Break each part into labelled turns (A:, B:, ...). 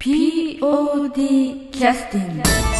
A: POD キャスティング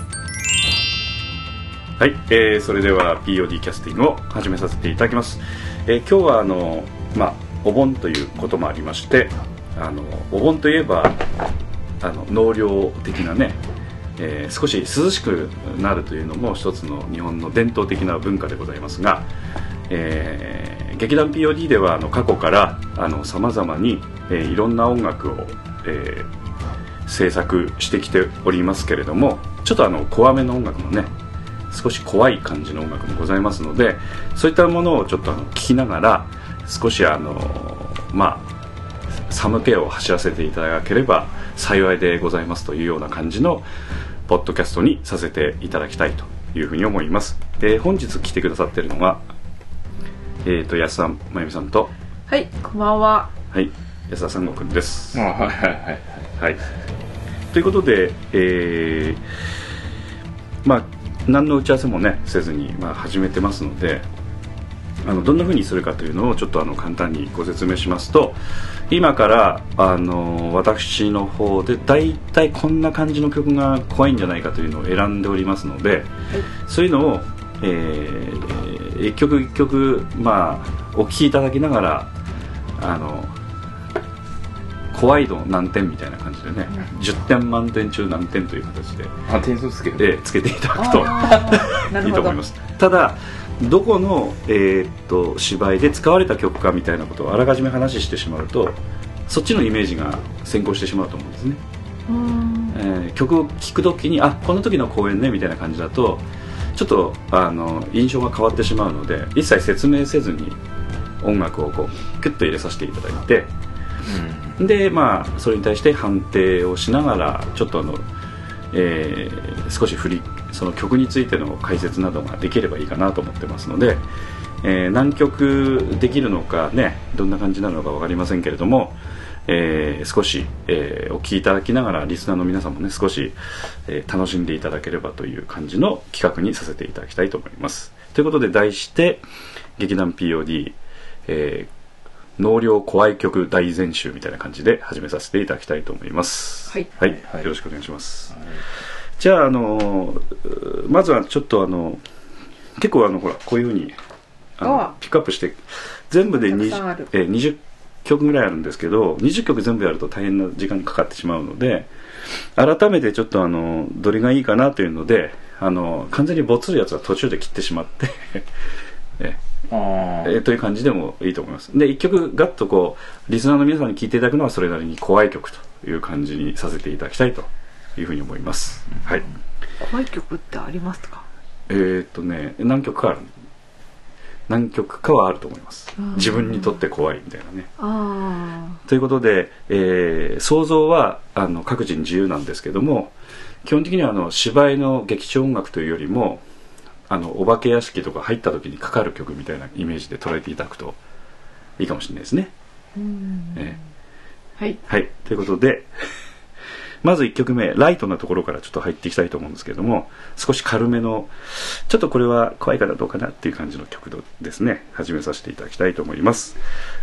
B: はい、えーそれでは POD キャスティングを始めさせていただきます、えー今日はあの、まあ、お盆ということもありましてあのお盆といえばあの納涼的なね、えー少し涼しくなるというのも一つの日本の伝統的な文化でございますが、えー劇団 POD ではあの過去からさまざまに、えーいろんな音楽を、えー制作してきておりますけれどもちょっとあの怖めの音楽もね少し怖い感じの音楽もございますのでそういったものをちょっとあの聞きながら少しあのまあ寒気を走らせていただければ幸いでございますというような感じのポッドキャストにさせていただきたいというふうに思います、えー本日来てくださっているのはえー、と安田真由美さんと。
A: はいこんばんは。
B: はい安田三悟くんです。
C: あはいはいはい。
B: はい、ということで、えーまあ何の打ち合わせもねせずに、まあ、始めてますのであのどんな風にするかというのをちょっとあの簡単にご説明しますと今からあの私の方で大体こんな感じの曲が怖いんじゃないかというのを選んでおりますので、そういうのを、えー一曲一曲、まあ、お聴きいただきながらあの怖い度何点みたいな感じでね、10点満点中何点という形で、
C: あ点数つける。
B: えーつけていただくと。
A: ない
B: いと思います。ただどこの、えーっと芝居で使われた曲かみたいなことをあらかじめ話してしまうとそっちのイメージが先行してしまうと思うんですね、
A: うん。
B: えー曲を聴くときにあこの時の公演ねみたいな感じだとちょっとあの印象が変わってしまうので一切説明せずに音楽をこうキュッと入れさせていただいてでまあそれに対して判定をしながらちょっとあの、えー少し振りその曲についての解説などができればいいかなと思ってますので、えー何曲できるのかねどんな感じなのか分かりませんけれども、えー少し、えーお聴きいただきながらリスナーの皆さんもね少し、えー楽しんでいただければという感じの企画にさせていただきたいと思います。ということで題して劇団 POD、えー納涼怖い曲大全集みたいな感じで始めさせていただきたいと思います。
A: はい。
B: はい、
C: はい。
B: よろしくお願いします、じゃああのーまずはちょっとあの結構あのほらこういうふうにあの
A: あ
B: ピックアップして全部で
A: たく
B: 20,
A: さんある。
B: えー20曲ぐらいあるんですけど20曲全部やると大変な時間にかかってしまうので改めてちょっとあのどれがいいかなというのであの完全にボツるやつは途中で切ってしまって え
C: あ
B: えーという感じでもいいと思います。で一曲ガッとこうリスナーの皆さんに聴いていただくのはそれなりに怖い曲という感じにさせていただきたいというふうに思います、はい。
A: 怖い曲ってありますか？
B: えーっとね何曲かある何曲かはあると思います。
A: うん。
B: 自分にとって怖いみたいなね。
A: あ
B: ということで、えー想像はあの各人自由なんですけども基本的にはあの芝居の劇中音楽というよりもあのお化け屋敷とか入った時にかかる曲みたいなイメージで捉えていただくといいかもしれないですね、え
A: はい。
B: ーはい。ということで まず1曲目ライトなところからちょっと入っていきたいと思うんですけども少し軽めのちょっとこれは怖いかなどうかなっていう感じの曲ですね。始めさせていただきたいと思います。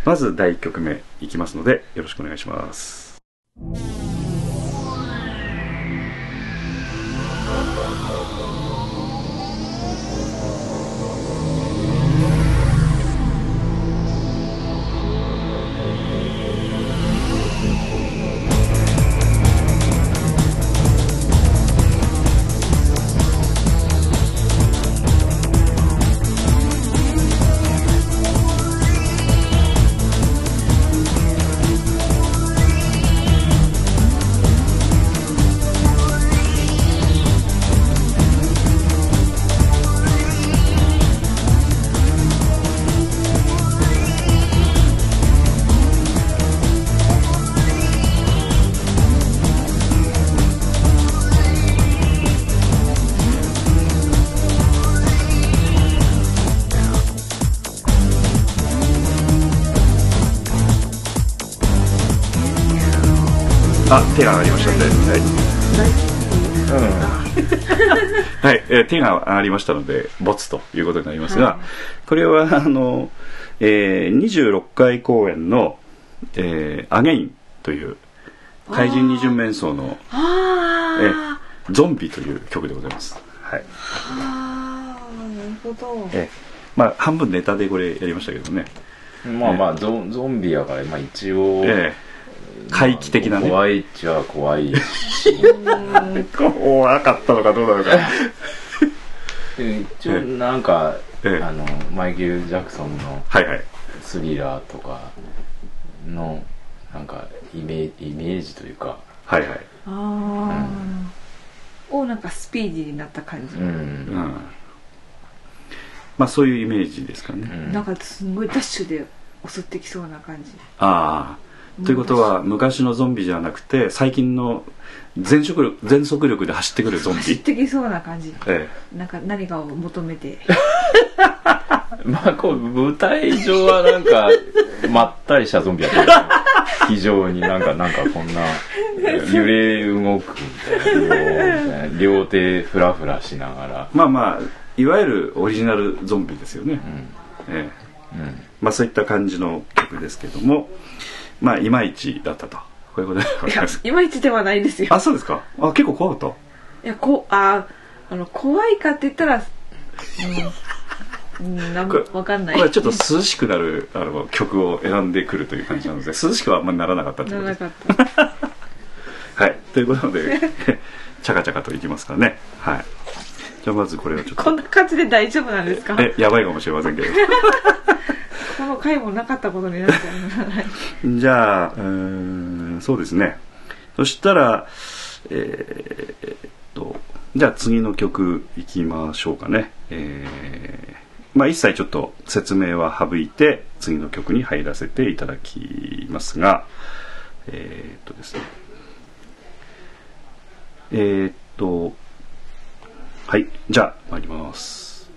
B: まず第1曲目いきますのでよろしくお願いします「手が上がりましたんで。はい。はい、えー手が上がりましたので、ボツということになりますが、
A: はい。
B: これは、あの、えー26回公演の、えーアゲインという、怪人二巡面相の、
A: あ
B: えーゾンビという曲でございます。はい。
A: あああなるほど。
B: えーまあ、半分ネタでこれやりましたけどね。
C: まあまあゾンゾンビやからまあ一応、
B: えー怪奇的なね。
C: 怖いっちゃ怖いし
B: 怖かったのかどうなのか。
C: で一応なんか、
B: ええ
C: あのマイケル・ジャクソンの
B: はいはい。
C: スリラーとかのなんかイメーイメージというか、
B: はいはい。
A: ああ、をなんかスピーディーになった感じ、
C: うん
B: うん。まあ、そういうイメージですかね。
C: うん
A: なんかすごいダッシュで襲ってきそうな感じ
B: ああ。ということは、昔のゾンビじゃなくて、最近の全速力、全速力で走ってくるゾン
A: 走っ
B: ビ。
A: てきそうな感じ。
B: え
A: なんか何かを求めて。
C: まあこう舞台上はなんかまったりしたゾンビやっど非常になんかなんかこんな揺れ動くみたいな両手フラフラしながら。
B: えまあまあ、いわゆるオリジナルゾンビですよね。
C: うん。
B: ええ。
C: うん
B: まあ、そういった感じの曲ですけども、まあ、いまいちだったと。こういうことでご
A: いや
B: ざいます。
A: いちではないですよ
B: あ、そうですか。あ、結構怖かっ
A: いやこうああの怖いかって言ったらうん、うん、なんわかんない
B: たこれちょっと涼しくなるあの曲を選んでくるという感じなので、涼しくはあんまりならなかったという
A: な
B: こと
A: らな
B: です。
A: かった
B: はい。ということで、チャカチャカといきますからね。はい。じゃあまずこれをちょっと。
A: こんな感じで大丈夫なんですか？
B: え、やばいかもしれませんけど。
A: この回もなかったことになっちゃう
B: じゃあ、うーん、そうですね。そしたら、えーえっと、じゃあ次の曲いきましょうかね。えーまあ一切ちょっと説明は省いて、次の曲に入らせていただきますが、えーっとですね。えーっと、はい、じゃあ参ります。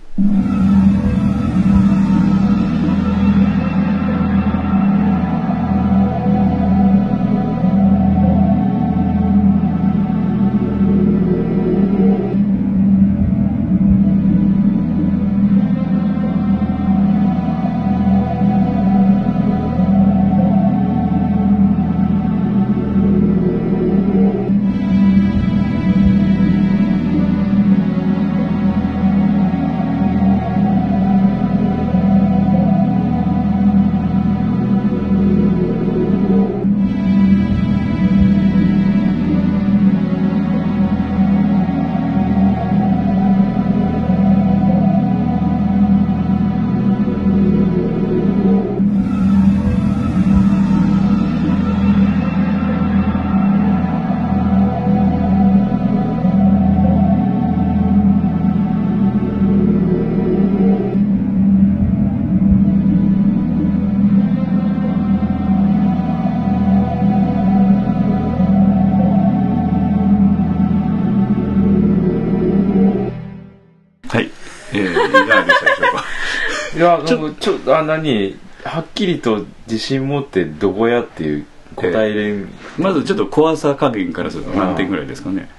B: い
C: やなんかちょっとあ何？はっきりと自信持ってどこやっていう答えれん、
B: まずちょっと怖さ加減からすると何点ぐらいですかね。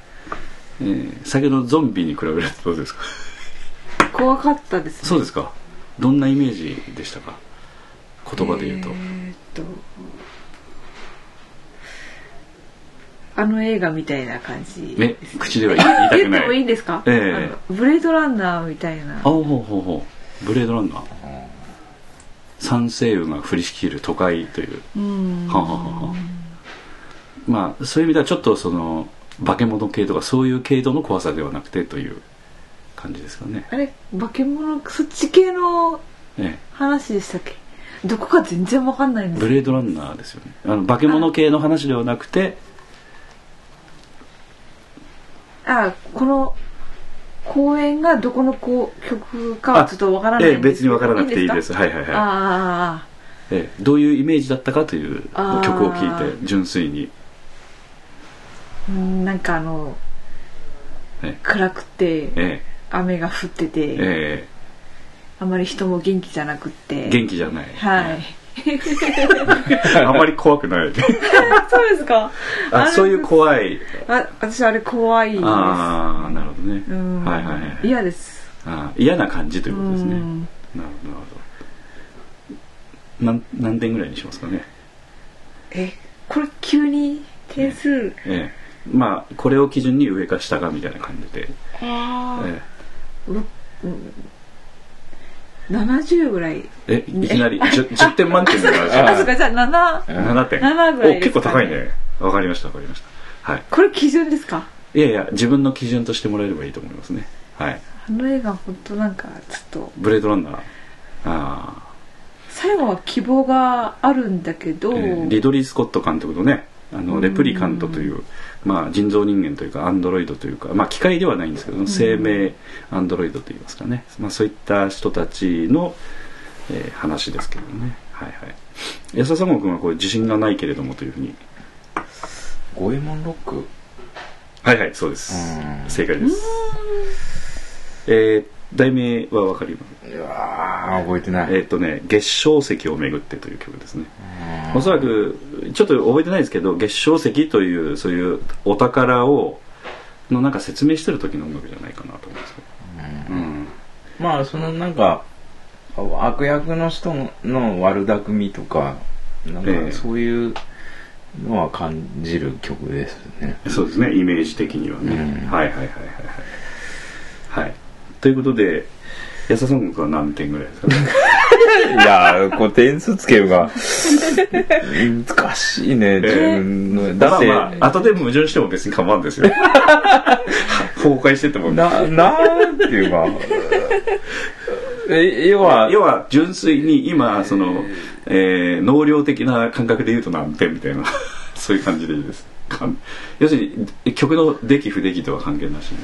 B: えー、先ほどのゾンビに比べるとどうですか？
A: 怖かったですね。
B: そうですか。どんなイメージでしたか？言葉で言うと、
A: えーっとあの映画みたいな感じ
B: え口では言いたく
A: 言ってもいい
B: ない
A: んですか、
B: ええ。
A: あのブレードランナーみたいな。
B: あほうほうほうブレードランナー。三星雲が降りしきる都会という。まあそういう意味ではちょっとその化け物系とかそういう系統の怖さではなくてという感じですかね。
A: あれ化け物そっち系の
B: え
A: 話でしたっけ？どこか全然わかんないんです。
B: えブレードランナーですよね。あの化け物系の話ではなくて
A: あこの公演がどこのこう曲かはちょっとわからない
B: ええ別にわからなくていいです。
A: か？
B: はいはいはい。
A: あ
B: ええどういうイメージだったかという曲を聴いて純粋に、
A: あうんなんかあの
B: え
A: 暗くて
B: え
A: 雨が降ってて、
B: ええ。
A: あまり人も元気じゃなくって。
B: え元気じゃない、
A: はい
B: あんまり怖くない。
A: そうですか。
B: あそういう怖い。
A: あ私あれ怖いです。
B: ああなるほどね、
A: うん。
B: はいはいはい
A: 嫌です。
B: あー嫌な感じということですね、
A: うん。
B: なるほどなるほど。なん何点ぐらいにしますかね。
A: えこれ急に点数。
B: ええ。まあこれを基準に上か下かみたいな感じで、
A: あ
B: え
A: 70ぐらい。
B: ええ？いきなり。10, 10点満点で話し
C: あ
A: あそうかじゃあ7
B: 7点。
A: 7ぐらい
B: お結構高いね。わかりましたわかりました。はい。
A: これ基準ですか？
B: いやいや自分の基準としてもらえればいいと思いますね。はい。
A: あの映画本当なんかちょっと。
B: ブレードランナー。あ
A: 最後は希望があるんだけど、
B: ー、えーリドリー・スコット監督のねあのレプリカントという、まあ、人造人間というかアンドロイドというか、まあ、機械ではないんですけど生命アンドロイドといいますかね、まあ、そういった人たちの、えー話ですけどね。はいはい。安田三郷君はこれ自信がないけれどもというふうに。
C: 五右衛門ロック？
B: はいはいそうです。
C: うん。
B: 正解です。えー、題名はわかります？
C: うわー覚えてない、
B: えっ、とね「月照石をめぐって」という曲ですね。おそらくちょっと覚えてないですけど月照石というそういうお宝をのなんか説明してる時の音楽じゃないかなと思うんですけど、うん、
C: まあそのなんか悪役の人の悪巧みとかなん
B: ええ。
C: かそういうのは感じる曲ですね、
B: そうですねイメージ的にはね、
C: うん。
B: はいはいはいはいはい。はい。ということで安田さんは何点ぐらいですか？ね
C: いやーこう点数つけるが難しいね、自分の。だって、
B: まあまあ後で矛盾しても別に構わんですよ。崩壊してても
C: ななんていうか。え要は
B: 要は純粋に今その、えー能量的な感覚で言うと何点みたいな。そういう感じでいいです。要するに曲の出来不出来とは関係なしに、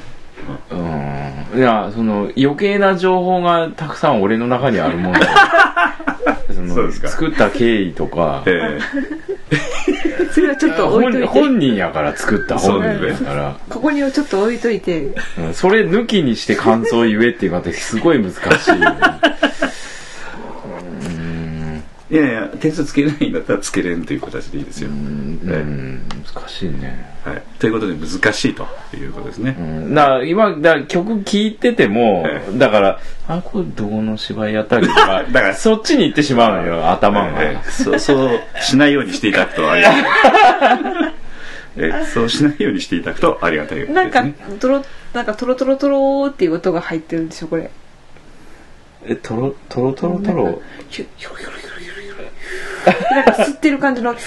C: うん。いやその余計な情報がたくさん俺の中にあるもんだ。その
B: そうですか。
C: 作った経緯とか。
B: え
A: それはちょっと置いといて。
C: 本本人やから作った本人やから。
A: ここにちょっと置いといて。
C: うんそれ抜きにして感想を言えっていうかってすごい難しい
B: いやいや点数つけないんだったらつけれんという形でいいですよ、
C: うん難しいね。
B: はい、ということで難しいということですね、
C: うん。だから今だから曲聴いてても、
B: え
C: だからあこれどこの芝居やったっけとか
B: だから
C: そっちに行ってしまうのよ頭が、
B: えーそうそう。しないようにしていただくとありがたい、えーそうしないようにしていただくとありがたい
A: なんかトロなんかトロトロトローっていう音が入ってるんでしょこれ。
C: えトロトロトロトロ
A: ヒュヒョロヒョロなんか吸ってる感じの。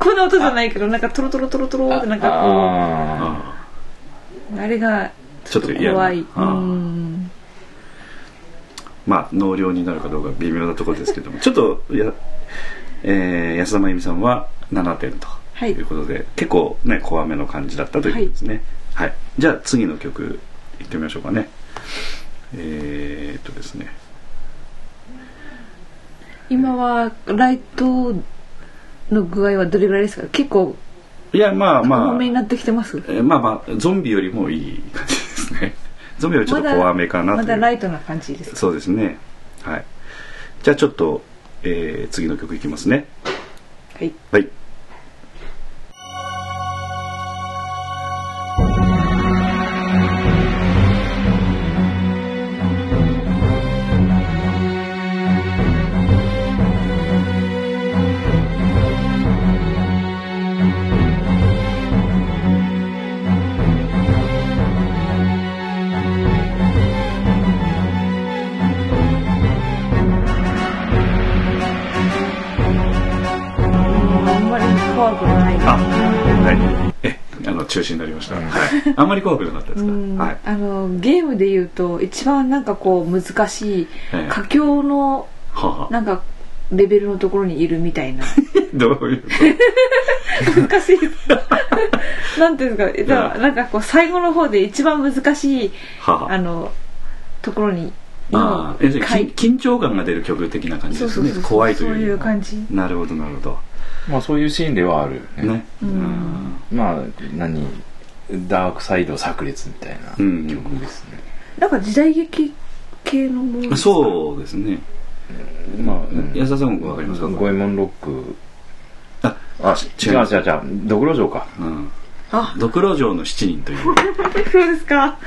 A: こんな音じゃないけどなんかトロトロトロトロってなんか。こ
C: あ
B: あ
A: うあれが
B: ーちょっと
A: 怖い。
B: まあ納涼になるかどうか微妙なところですけども。ちょっとや、えー安田真由美さんは7点と
A: はい。
B: いうことで、結構ね怖めの感じだったということですね。はい、じゃあ次の曲いってみましょうかね。えー、っとですね
A: 今はライトの具合はどれぐらいですか？結構
B: いやまあまあ。
A: 多めになってきてます？
B: えーまあまあゾンビよりもいい感じですね。ゾンビよりちょっと怖めかなと
A: まだライトな感じです
B: そうですね。はい。じゃあちょっと、えー次の曲いきますね。
A: はい。
B: はい
A: 怖くない
B: あはい。えあの中止になりました、はい、あんまり怖くなかったですか？
A: うん。
B: はい。
A: あのゲームで言うと一番なんかこう難しい
B: ええ。
A: 佳境のなんかレベルのところにいるみたいな。
B: どういうこ
A: 難しい。で すなんていうんですか？だからなんかこう最後の方で一番難しい
B: とはは
A: あのところに
B: ああ。緊緊張感が出る曲的な感じですね。怖いという。
A: そういう感じ。
B: なるほどなるほ
C: まあそういうシーンではあるよね。
B: どね。
A: うん。
C: まあ何？ダークサイド炸裂みたいな
B: うん。
C: 曲ですね、
A: なんか時代劇系のもの
B: うんそうですね。
C: まあ、
B: 安田さんわかりますか？
C: 五右衛門ロック。
B: あ
C: あ、違う。
B: 違
C: う違う。ドクロ城か。
B: うん。
A: あ。
B: ドクロ城の七人という。
A: そうですか。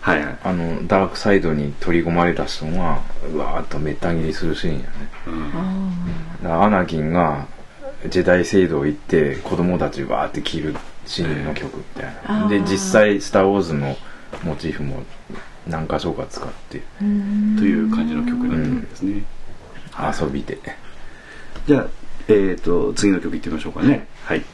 B: はいはい、
C: あの、ダークサイドに取り込まれた人が、うわーっとめった切りするシーンやね。
B: うん。
C: アナキンが、ジェダイ聖堂行って、子供たちわーって切るシーンの曲みたいな。で、実際、スター・ウォーズのモチーフも何箇所か使って、
B: という感じの曲になってるわけですね、
C: 遊びで。
B: じゃあ、えー、と次の曲いってみましょうかね。はい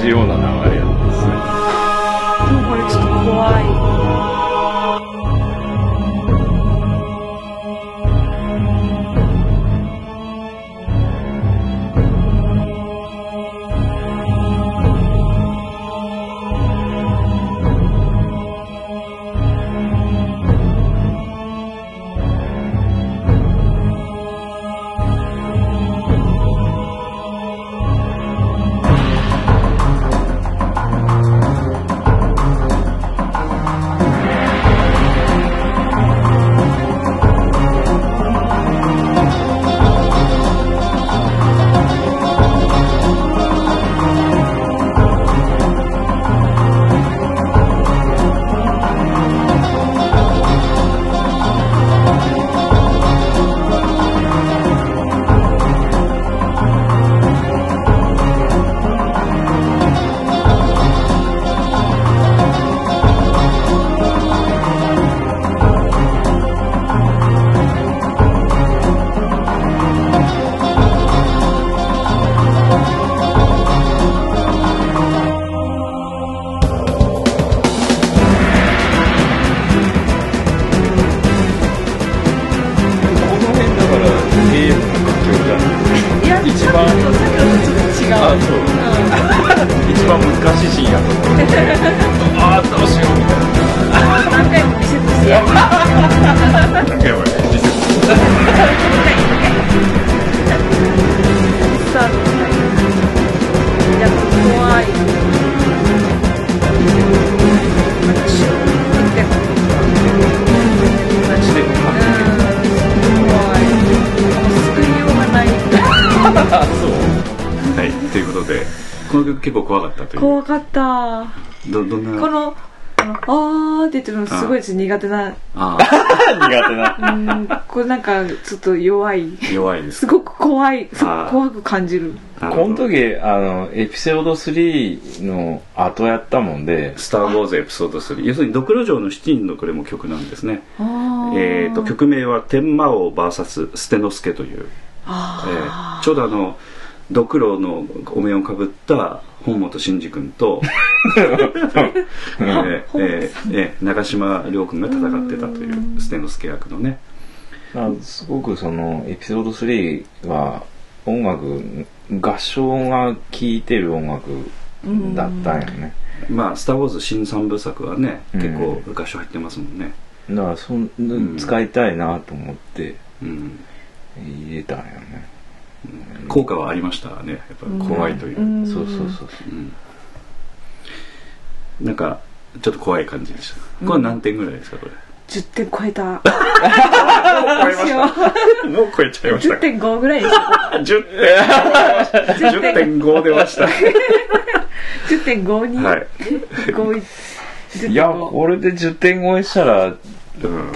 C: じような流
A: 苦手な。
B: あ
C: 苦手な。
A: うんこれなんかちょっと弱い。
B: ー弱いです。
A: すごく怖い。すごく怖く感じる。
C: この時、あの、エピソード3の後やったもんで、
B: スター・ウォーズエピソード3要するにドクロ城の七人のこれも曲なんですね。えー、と曲名は「天魔王 VS ステノスケ」という、え
A: あ
B: ー。ちょうどあのドクロのお面をかぶった本本真二君と、えーえーえー長嶋亮君が戦ってたというステノスケ役のね。
C: まあすごくその、エピソード3は、音楽、合唱が聴いてる音楽だったんよね。
B: まあ「スター・ウォーズ」新三部作はね
C: うん。
B: 結構合唱入ってますもんね、
C: だからそん、
B: ん
C: 使いたいなと思って
B: うん、
C: 入れたんよね。
B: 効果はありましたねやっぱ怖いという、
A: ん。
C: そうそうそうそう。
B: うんなんかちょっと怖い感じでした。これ何点ぐらいですかこれ
A: ？10点超えた。
B: もう超えました。もう超えちゃいましたか
A: ？10.5ぐらいでしょ
B: 10点。10.5出ました。
A: 10.5に。
B: はい、
A: 5
C: いや、これで10点超えしたら、
B: うん、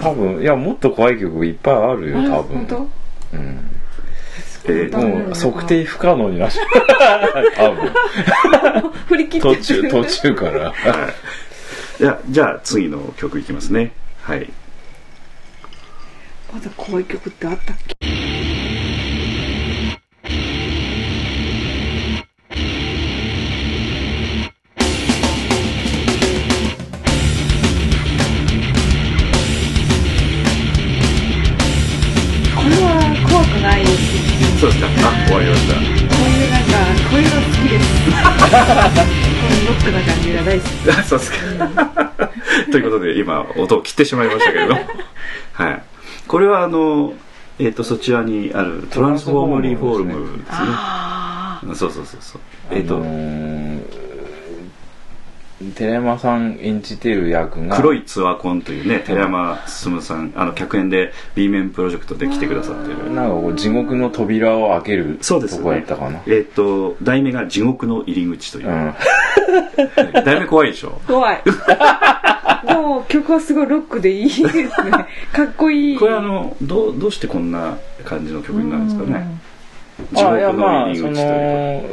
C: 多分、いや、もっと怖い曲いっぱいあるよ、多分。うん。
B: えー
C: もう、測定不可能になっちゃう。
A: 振り切って
C: 途中、途中から。
B: はい。じゃあじゃあ次の曲いきますね。はい。
A: まだ怖い曲ってあったっけ？な感じが大好き
B: あそうですか。ということで今音を切ってしまいましたけれども。はい。これはあのえっ、とそちらにあるトランスフォームリフォームですね。
A: あ
B: そうそうそうそう。えっ、と、
C: あのー寺山さん演じてる役が
B: 黒いツアコンというね寺山進さんあの客演で B 面プロジェクトで来てくださってる。
C: なんかこう地獄の扉を開ける
B: そうです
C: とこや
B: ね
C: ったかな。
B: えっ、と題名が地獄の入り口という、
C: うん。
B: 題名怖いでしょ？
A: ー怖い。でも曲はすごいロックでいいですね。かっこいい。
B: これあのどうどうしてこんな感じの曲になるんですかね？地獄の入り口というか。
C: の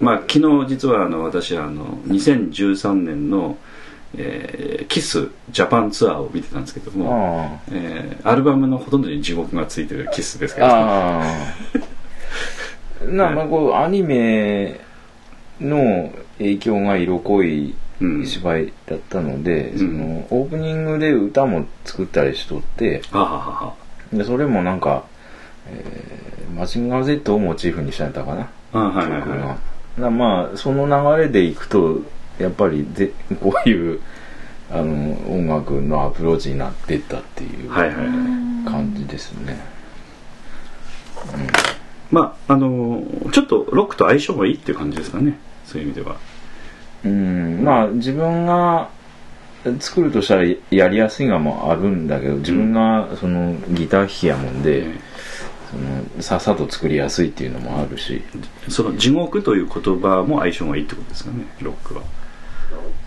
B: まあ、昨日実はあの私あの2013年の、えーキスジャパンツアーを見てたんですけども、
C: あ
B: えーアルバムのほとんどに地獄がついてるキスですけど。
C: ああ。なんかこうアニメの影響が色濃い
B: うん。
C: 芝居だったので、
B: うん。
C: そのオープニングで歌も作ったりしとって
B: はははは。
C: でそれもなんか、えーマジンガー Z をモチーフにしたんだったかな。
B: あはいはい
C: 曲が。
B: は
C: なまあその流れでいくとやっぱりぜ こういうあの音楽のアプローチになってったっていう
B: いはいはいはい。
C: 感じですね、
B: まああのちょっとロックと相性がいいっていう感じですかね。そういう意味では。
C: うん。まあ自分が作るとしたらやりやすいのもあるんだけど自分がそのギター弾きやもんで、
B: え
C: そのさっさと作りやすいっていうのもあるし。
B: ーその地獄という言葉も相性がいいってことですかねロックは。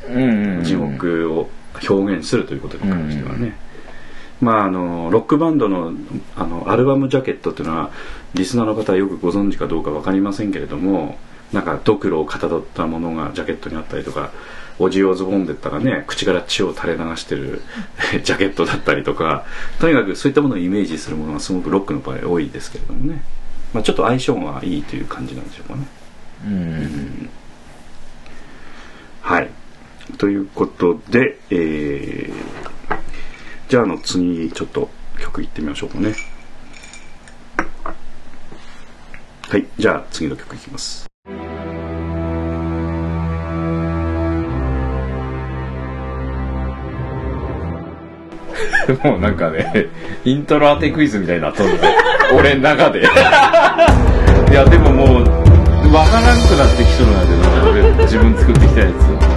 C: うんうんうん。
B: 地獄を表現するということに関してはね、まああのロックバンドのあのアルバムジャケットっていうのはリスナーの方はよくご存知かどうか分かりませんけれどもなんかドクロをかたどったものがジャケットにあったりとかオジオズボンデったらね口から血を垂れ流してる ジャケットだったりとかとにかくそういったものをイメージするものがすごくロックの場合多いですけれどもね、まあ、ちょっと相性がいいという感じなんでしょうかね
C: うん
B: はい。ということで、えー、じゃああの次ちょっと曲いってみましょうかね。はい。じゃあ次の曲いきます。
C: もうなんかねイントロ当てクイズみたいになっとんで俺の中で。いやでももうわからんくなってきとるんだけど俺自分作ってきたやつ。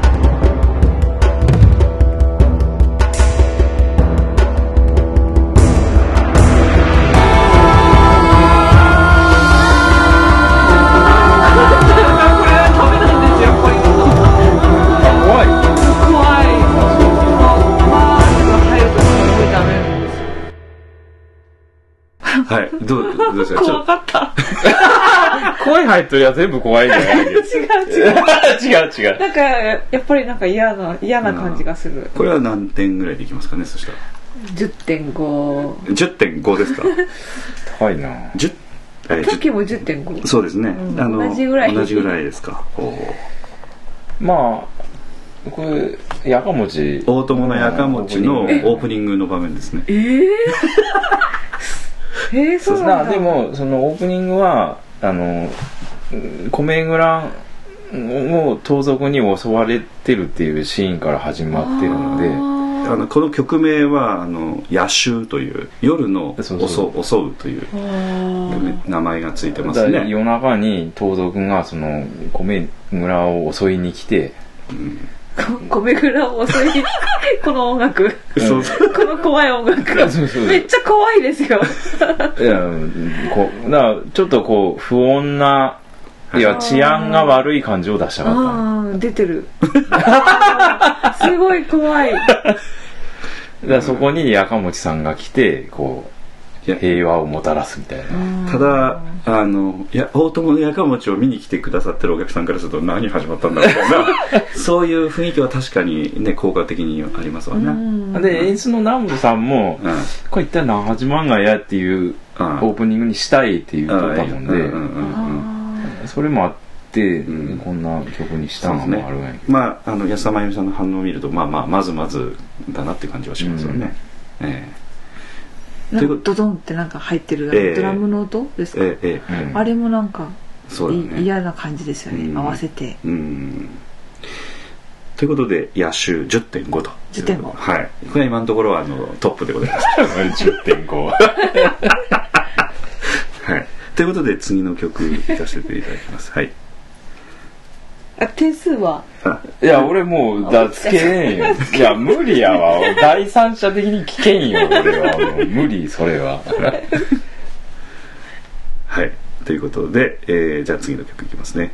B: はい。どう、どうですかちょ
A: 怖かった。
C: 声 入っとりゃ全部怖いんじゃない
A: 違う違う。
C: 違う 違う。
A: なんかやっぱりなんか嫌な嫌な感じがする。
B: これは何点ぐらいでいきますかねそしたら。
A: 10.5
B: 10.5ですか？
C: 高いな
B: ?10、えー
A: さっきも10.5
B: そうですね。
A: うん
B: あの
A: 同じぐらい。
B: 同じぐらいですか。お
C: まあこれやかもち。
B: 大友のやかもちのオープニングの場面ですね。
A: えー、えー、そうなんだ。
C: でもそのオープニングはあのうん米蔵を盗賊に襲われてるっていうシーンから始まってるので。
B: あのこの曲名はあの夜襲という夜の襲
C: そうそう。
B: 襲うという名前がついてま
C: だ
B: すね。
C: 夜中に盗賊がその米村を襲いに来て
A: こ米蔵を襲いに この音楽。
B: そうそう
A: この怖い音楽。めっちゃ怖いですよ。
C: いやうんこうだからちょっとこう不穏ないや治安が悪い感じを出したかった。
A: 出てる。すごい怖い。
C: だそこにやかもちさんが来てこ
B: いうや
C: 平和をもたらすみたいな。
B: ただあのいや大友のやかもちを見に来てくださってるお客さんからすると何始まったんだみたいな。そういう雰囲気は確かにね効果的にありますわね。うん。
C: で演出の南部さんもこれ一体何八万がやっていうオープニングにしたいって言っとったもんで、
B: うんうんうん
C: それもあって、
B: ん。
C: こんな曲にしたの
B: そうですね。
C: もあるんやけ。ど、
B: まああの安田真由美さんの反応を見るとまあまあまずまずだなって感じはしますよね、ええ
A: なん。か
B: ということ
A: ドドンってなんか入ってるドラムの音ですか、
B: ええええ
C: うん。
A: あれもなんか
B: そうだね。
A: い嫌な感じですよね、
B: うん。
A: 合わせて。
B: うん。ということで野手10.5と。
A: 10.5
B: はい。これは今のところはあのトップでございます。
C: 10.5
B: はい。ということで次の曲いかせていただきます。はい
A: あ点数は？
B: あ
C: いや俺もうだつけねえよいや無理やわ。第三者的に危険よ俺は。もう無理それは。
B: はい。ということで、えーじゃあ次の曲いきますね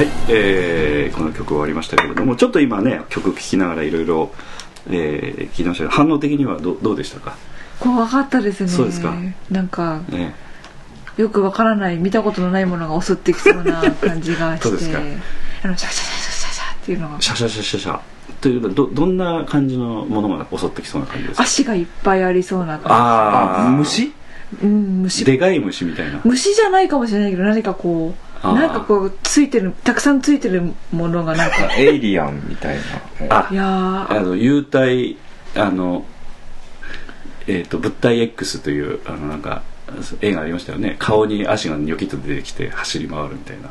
B: はい、えーこの曲終わりましたけれどもちょっと今ね曲聴きながらいろいろえー聞きましたけど反応的にはどどうでしたか、
A: 怖かったですね。
B: そうですか？
A: なんか
B: ね、
A: よくわからない見たことのないものが襲ってきそうな感じが
B: そうですか？
A: してあのシャシャシャシャシャっていうのが。
B: シャシャシャシャシャ。というのはどどんな感じのものが襲ってきそうな感じですか？
A: 足がいっぱいありそうな感
B: あー。
C: 虫。
A: じうん虫。
B: でかい虫みたいな。
A: 虫じゃないかもしれないけど何かこうなんかこうついてるたくさんついてるものがなんか。
C: エイリアンみたいな。
B: あ。
A: いやー。
B: あの幽体あのえっ、と物体 X というあのなんか映画ありましたよね。顔に足がニョキッと出てきて走り回るみたいな、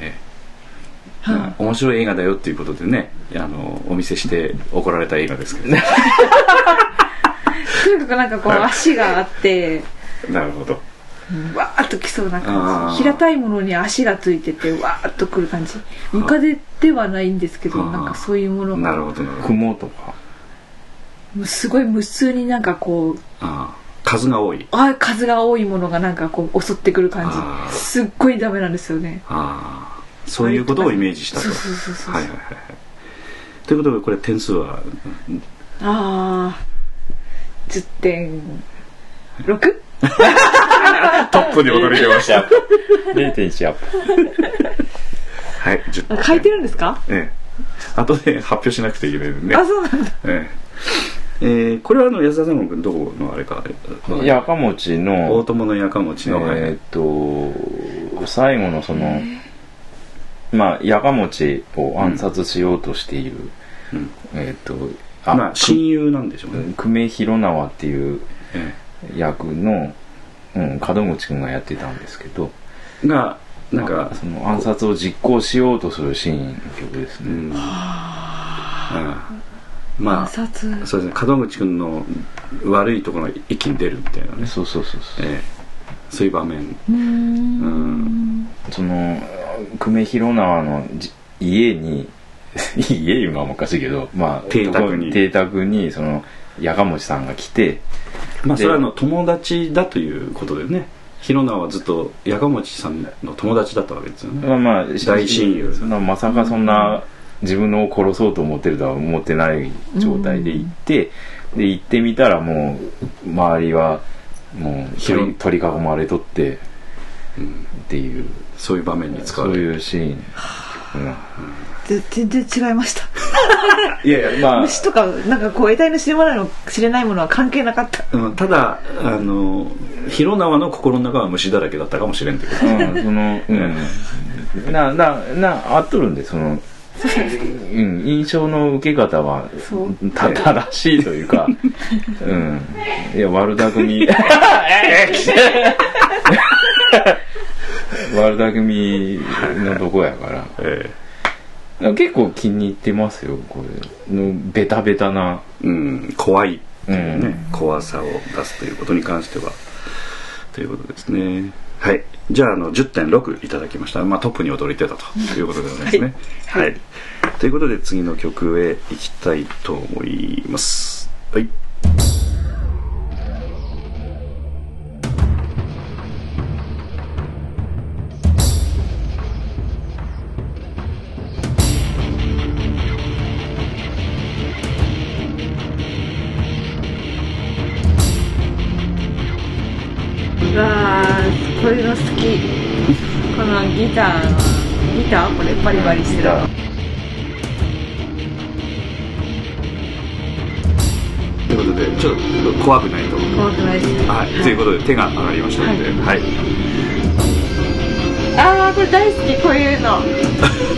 B: ええ。
A: は
B: 面白い映画だよっていうことでねあのお見せして怒られた映画ですけど。
A: いとにかくなんかこう
B: はい
A: 足があって。
B: なるほど
A: わーっときそうな
B: あ
A: 感
B: ー
A: じ平たいものに足がついててわーっとくる感じ。ムカデではないんですけどなんかそういうものが。
B: なるほど
C: 雲とか？
A: すごい無数になんかこう
B: 数が多い。
A: あ数が多いものがなんかこう襲ってくる感じ。すっごいダメなんですよね。
B: ああそういうことをイメージしたと。
A: そうそうそうそう
B: はいはいはいはい。ということでこれ点数は？
A: ああ 10.6?
B: トップに驚いてました。
C: 0.1アップ。
B: はい10
A: あ書いてるんですか？
B: ええ。後で発表しなくていいのでね。
A: あそうなんだ。
B: ええ。えーこれはあの安田さん君どこのあれかえ
C: やかもち
B: 大
C: の
B: 友のやかもちの、はい。
C: えーっと最後のそのまあやかもちを暗殺しようとしている、
B: うん。
C: えーっと
B: まあ親友なんでしょうね、
C: 久米広縄っていう
B: え
C: 役の、うん、門口君がやってたんですけど。
B: えがなんか
C: その暗殺を実行しようとするシーンの曲ですね、
B: うん、うんま
A: 暗殺。
B: あそうですね。門口君の悪いところが一気に出るみたいなね、
C: そうそうそうそう。
B: ええ。そういう場面。
A: うーん。
C: その久米広縄のじ家に 家いうのはおかしいけどまあ
B: 邸宅に。
C: 邸宅にそのやかもちさんが来て
B: まあそれはあの友達だということでね。広野はずっとやかもちさんの友達だったわけですよね。
C: まあまあ
B: 大親友。
C: まさかそんな自分のを殺そうと思ってるとは思ってない状態で行って、で行ってみたらもう周りはもう
B: 広
C: 取り取り囲まれとって
B: うん。
C: っていう。
B: そういう場面に使
C: そう
B: われる
C: いうシーン、
A: ぜ全然違いました。
B: いやいや
C: まあ
A: 虫とかなんかこう得体の知れないの知れないものは関係なかった。
B: うんただあの広縄の心の中は虫だらけだったかもしれんってこと
C: うん、その、うん、な、な、な、合っとるんで、その、うん、印象の受け方は正しいというか、うん。いや、悪巧み、悪巧みのとこやから。
B: え
C: 結構気に入ってますよ、これ。のベタベタな。
B: えうん怖いっていうね、
C: うん。
B: 怖さを出すということに関しては。ということですね。はい。じゃああの10.6いただきました、まあ、トップに躍り出たということでございますね。
A: はい。
B: はい、ということで次の曲へ行きたいと思います。はい
A: わーこういうの好き。このギターのギターこれバリバリしてる。
B: ということでちょっと怖くないと。
A: 怖くないです
B: はい。ということで手が上がりましたのではい、
A: ああこれ大好きこういうの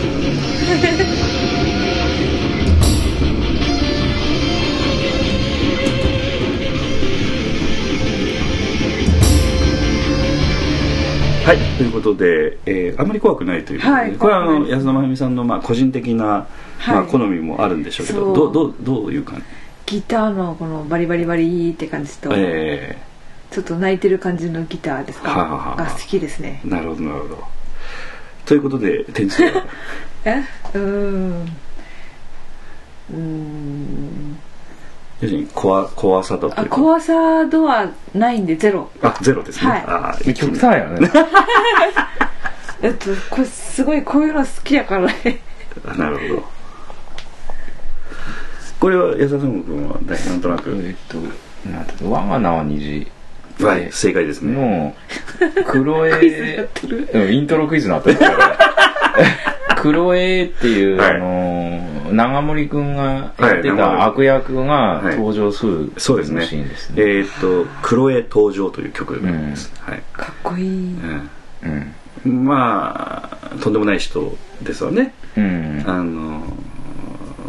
B: はい、ということで、えーあんまり怖くないということで、
A: はい
B: これはあの安田真由美さんのまあ個人的な、まあ、
A: はい
B: 好みもあるんでしょうけど、
A: そう。
B: どうどうどういう感じ、
A: ギターのこのバリバリバリって感じと、
B: え
A: ちょっと泣いてる感じのギターですか、
B: はあはあはあ。
A: が好きですね。
B: ーなるほどなるほど。ということで点数は？
A: え？うーん。うーん
B: 要するに怖怖さだというか
A: あ怖さ度はないんでゼロ。
B: あゼロですね、
A: はい。
B: あー
C: 極端やね。
A: えっとこれすごいこういうの好きやからね。
B: あなるほど。これは安田君君はねなんとなく、
C: えっと、なんていうの我が名は虹。
B: はい正解ですね。
C: の、黒
A: クイズや
C: 江
A: っ、てる。
C: うんイントロクイズになったんですよ。黒江っていう、
B: はい
C: あのー、長森くんがやってた悪役が
B: はい
C: 登場する
B: そうですね
C: シーンです
B: え
C: ね。
B: ーっと「黒江登場」という曲です、はい、
A: かっこいい
B: うん
C: うん。
B: まあとんでもない人ですわね
C: うん。
B: あの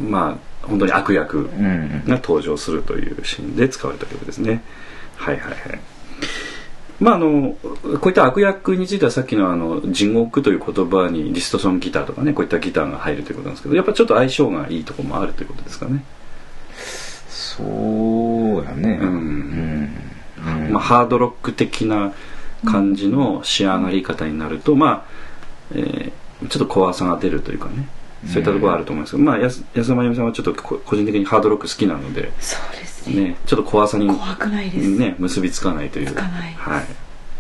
B: まあ本当に悪役
C: うん。
B: が登場するというシーンで使われた曲ですねはいはいはいまああのこういった悪役についてはさっきのあの地獄という言葉にディストソンギターとかねこういったギターが入るということなんですけどやっぱちょっと相性がいいところもあるということですかね、
C: そうやね。
B: うん。
C: うん。うん。
B: まあ、ハードロック的な感じの仕上がり方になると、まあ、えーちょっと怖さが出るというかね。そういったところはあると思うんですけど、まあ安安田真由美さんはちょっとこ個人的にハードロック好きなので、
A: そうですね
B: ね、ちょっと怖さに、
A: 怖くないです、
B: ね、結びつかないという。
A: つかない。
B: はい。っ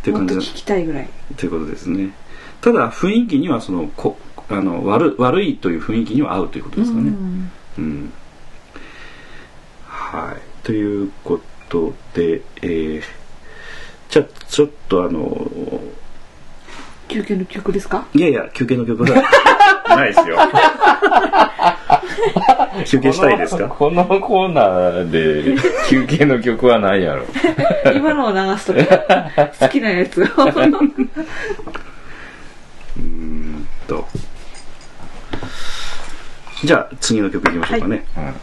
B: ていう感じ
A: 聞きたいぐらい。
B: ということですね。ただ雰囲気にはそのこあの悪悪いという雰囲気には合うということですかね。
A: うん。
B: うん。はい。ということでえーじゃあちょっとあの
A: 休憩の曲ですか？
B: いやいや休憩の曲が ないですよ。休憩したいですか？
C: このこのコーナーで休憩の曲はないやろ。
A: 今のを流すとか好きなやつを。
B: うーんと。じゃあ次の曲いきましょうかね、
C: うんはい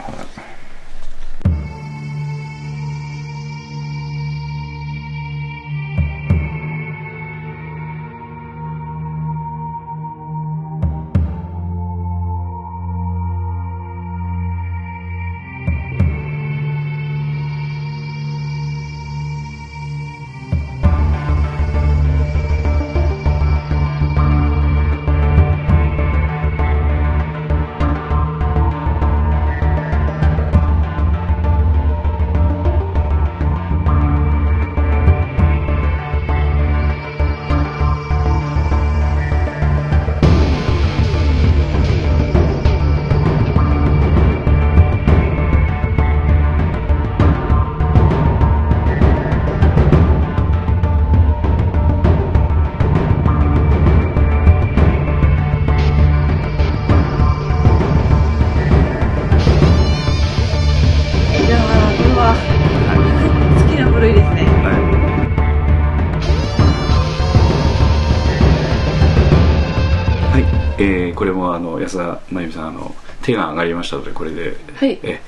B: これもあの安田真由美さんあの手が上がりましたのでこれで、
A: はい。
B: え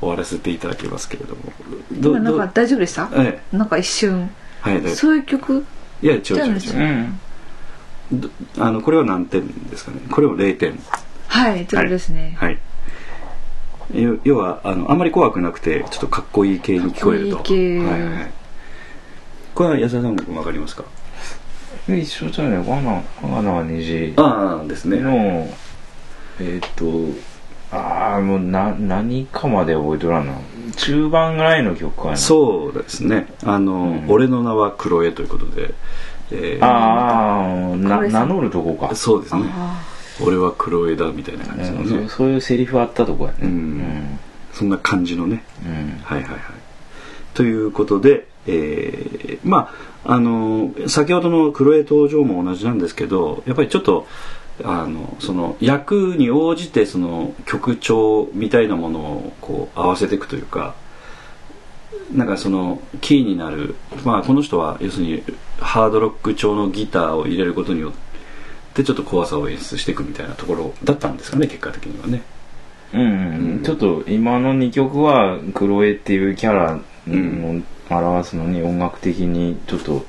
B: 終わらせていただきますけれどもど
A: 今なんか大丈夫でした？
B: え
A: なんか一瞬。
B: はいで
A: そういう曲？
B: いや違う違う違う。
C: うん
B: どあのこれは何点ですかね？これも0点。
A: はいということですね。
B: はい。要要はあのあんまり怖くなくてちょっとかっこいい系に聞こえると。はいはいはい。これは安田さんもわかりますか？
C: 一緒じゃないわなわな虹
B: ああですね。
C: のえっ、とああもうな何かまで覚えとらんな。中盤ぐらいの曲かな。
B: そうですね。あの、
C: うん。
B: 俺の名はクロエということで、えー
C: ああ名乗るとこか。
B: そうですね。
A: あ
B: 俺はクロエだみたいな感じの
C: うん
B: ね
C: そそういうセリフあったとこやね。
B: うん。そんな感じのね。
C: うん。
B: はいはいはい。ということで、えーまああの先ほどのクロエ登場も同じなんですけどやっぱりちょっとあのその役に応じてその曲調みたいなものをこう合わせていくというかなんかそのキーになる、まあ、この人は要するにハードロック調のギターを入れることによってちょっと怖さを演出していくみたいなところだったんですかね結果的にはね。
C: うんうんちょっと今の2曲はクロエっていうキャラの表すのに音楽的にちょっと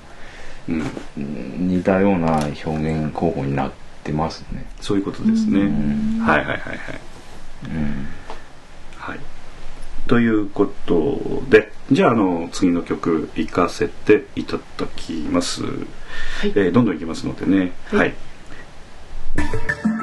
B: うん、
C: うん似たような表現候補になってますね
B: そういうことですね。
C: ん
B: はいはいはいはい。
C: うん
B: はい。ということで、じゃあ、あの、次の曲、行かせていただきます。
A: い
B: えーどんどんいきますのでね。
A: はい
B: はい。
A: はい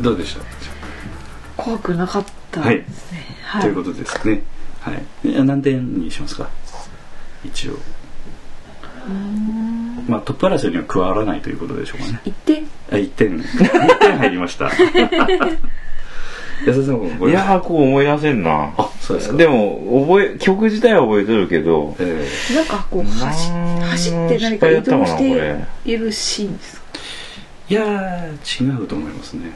B: どどうでした？
A: 怖くなかったですねはい
B: ということですね。はい。いや何点にしますか？一応。まあ、トップ争いには加わらないということでしょうかね。
A: 一点？
B: あ、1点。1点入りました。安田さんもこれ
C: いやーこう思い出せんな
B: あ、そうですか。
C: でも覚え曲自体は覚えてるけど
B: え
A: なんかこう走走って何か移動しているシーンですか？
B: ーいやー、違うと思いますね。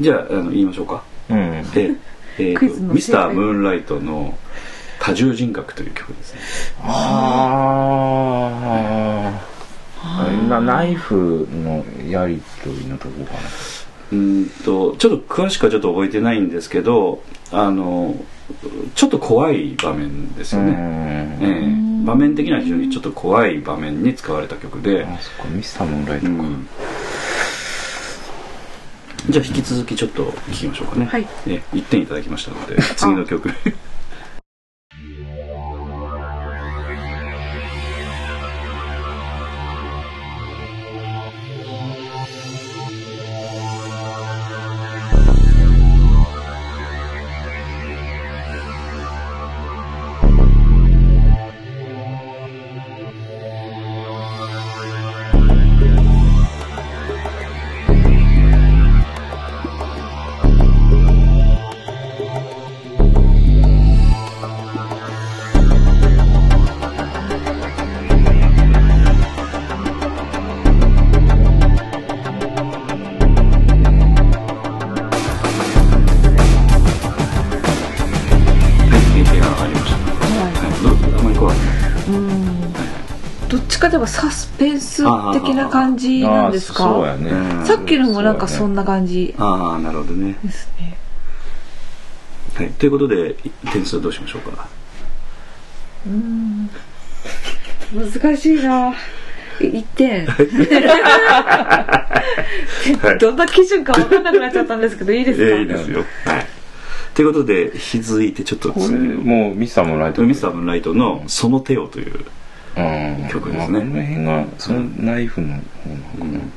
B: じゃあ、あの、言いましょうか。
C: うん。
B: えーえーとミスター・ムーンライトの多重人格という曲ですね。
C: ああなナイフのやりとりのとこかな。
B: うーんと、ちょっと詳しくはちょっと覚えてないんですけど、あの、ちょっと怖い場面ですよね。ええ。場面的には非常にちょっと怖い場面に使われた曲で、
C: あそっかミスタームーンライトか、
B: うん。じゃあ引き続きちょっと聞きましょうかね。
A: はい。
B: え1点いただきましたので、次の曲。
A: 的な感じなんですか？
C: そうやね、
B: うん。
A: さっきのもなんかそん
C: な
A: な感じ
B: ああ、なるほどね。
A: ですね
B: はい、ということで、点数はどうしましょうか？
A: うん。難しいな。1点。
B: はい。
A: どんな基準か分かんなくなっちゃったんですけどいいですか、
B: ええいいですよ。はい。ということで、引き続いてちょっと
C: もうミスタームーンライト
B: ミスター・ムーンライトの「その手を」という。
C: うん
B: 曲ですね。
C: まあこの辺がそのナイフの方なのか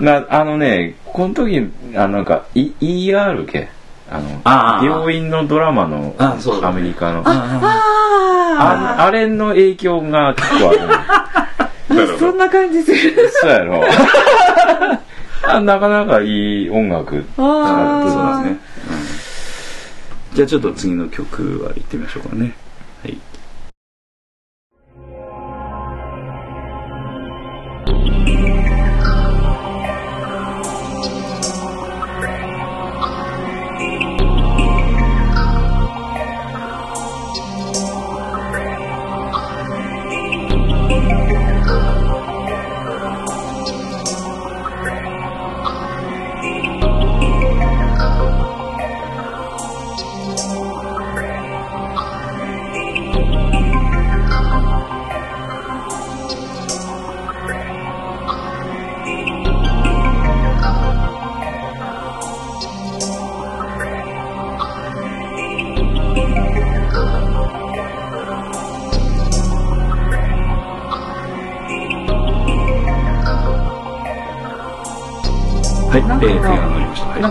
C: な、なあのねこの時あなんか、I、ER 系？あの
B: ああ。
C: 病院のドラマのアメリカの。あ
A: あ
C: あれの影響が結構ある。
A: あそんな感じする。
C: そうやろ。あなかなかいい音楽。
B: そうですね、うん。じゃあちょっと次の曲は行ってみましょうかね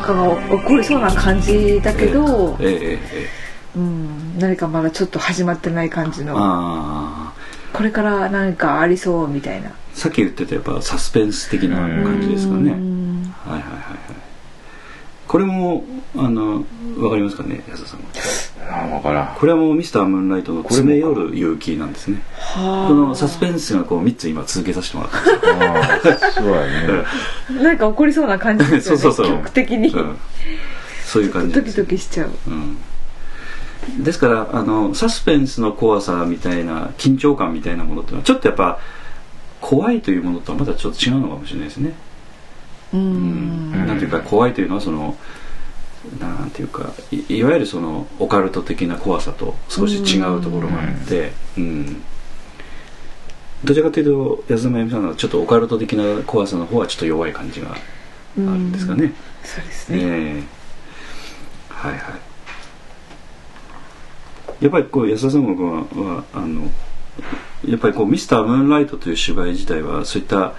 A: か起こりそうな感じだけど、
B: えーえ
A: うん、何かまだちょっと始まってない感じ
B: ー
A: の。
B: あ
A: これから何かありそうみたいな。
B: あさっき言ってたやっぱサスペンス的な感じですかね、
A: うん。
B: はいはいはいはい。これもあのわかりますかね安田さん。は
C: あ分からん。
B: これはもうミスタームーンライトの
C: これも
B: 詰め寄る勇気なんですね。
A: はあ。
B: このサスペンスがこう3つ今続けさせてもらったんです
C: そうやね。
A: なんか起こりそうな感じですよね
B: そうそうそう。
A: 曲的に、
B: うん。そういう感じ
A: ドキドキしちゃう。
B: うん、ですからあのサスペンスの怖さみたいな緊張感みたいなものっていうのはちょっとやっぱ怖いというものとはまたちょっと違うのかもしれないですね、
A: う
B: うん
A: ん。
B: なんていうか怖いというのはそのなんていうかいいわゆるそのオカルト的な怖さと少し違うところがあって、うん。どちらかというと安田真由美さんはちょっとオカルト的な怖さの方はちょっと弱い感じがあるんですかね。
A: そうですね、
B: ええ。はいはい。やっぱりこう安田さんははあのやっぱりこうミスタームーンライトという芝居自体はそういった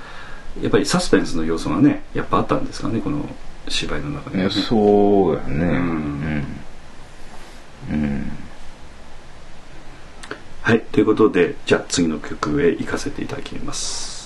B: やっぱりサスペンスの要素がねやっぱあったんですかねこの芝居の中にはね、
C: そうやね。
B: うん。
C: うん、うん。
B: はいということでじゃあ次の曲へ行かせていただきます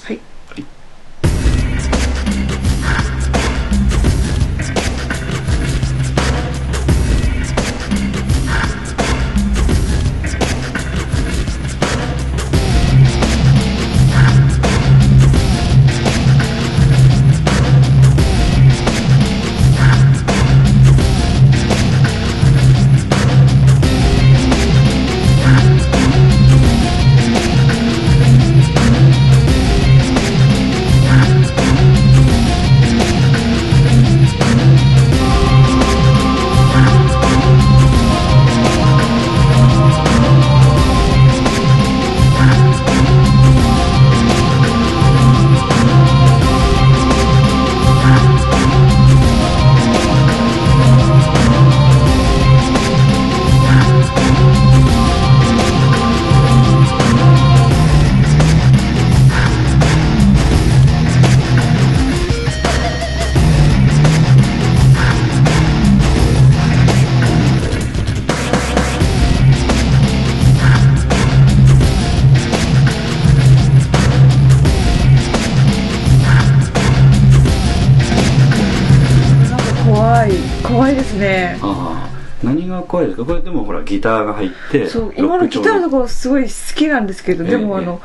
B: ギターが入って
A: そう今のギターのところすごい好きなんですけど、でもあの、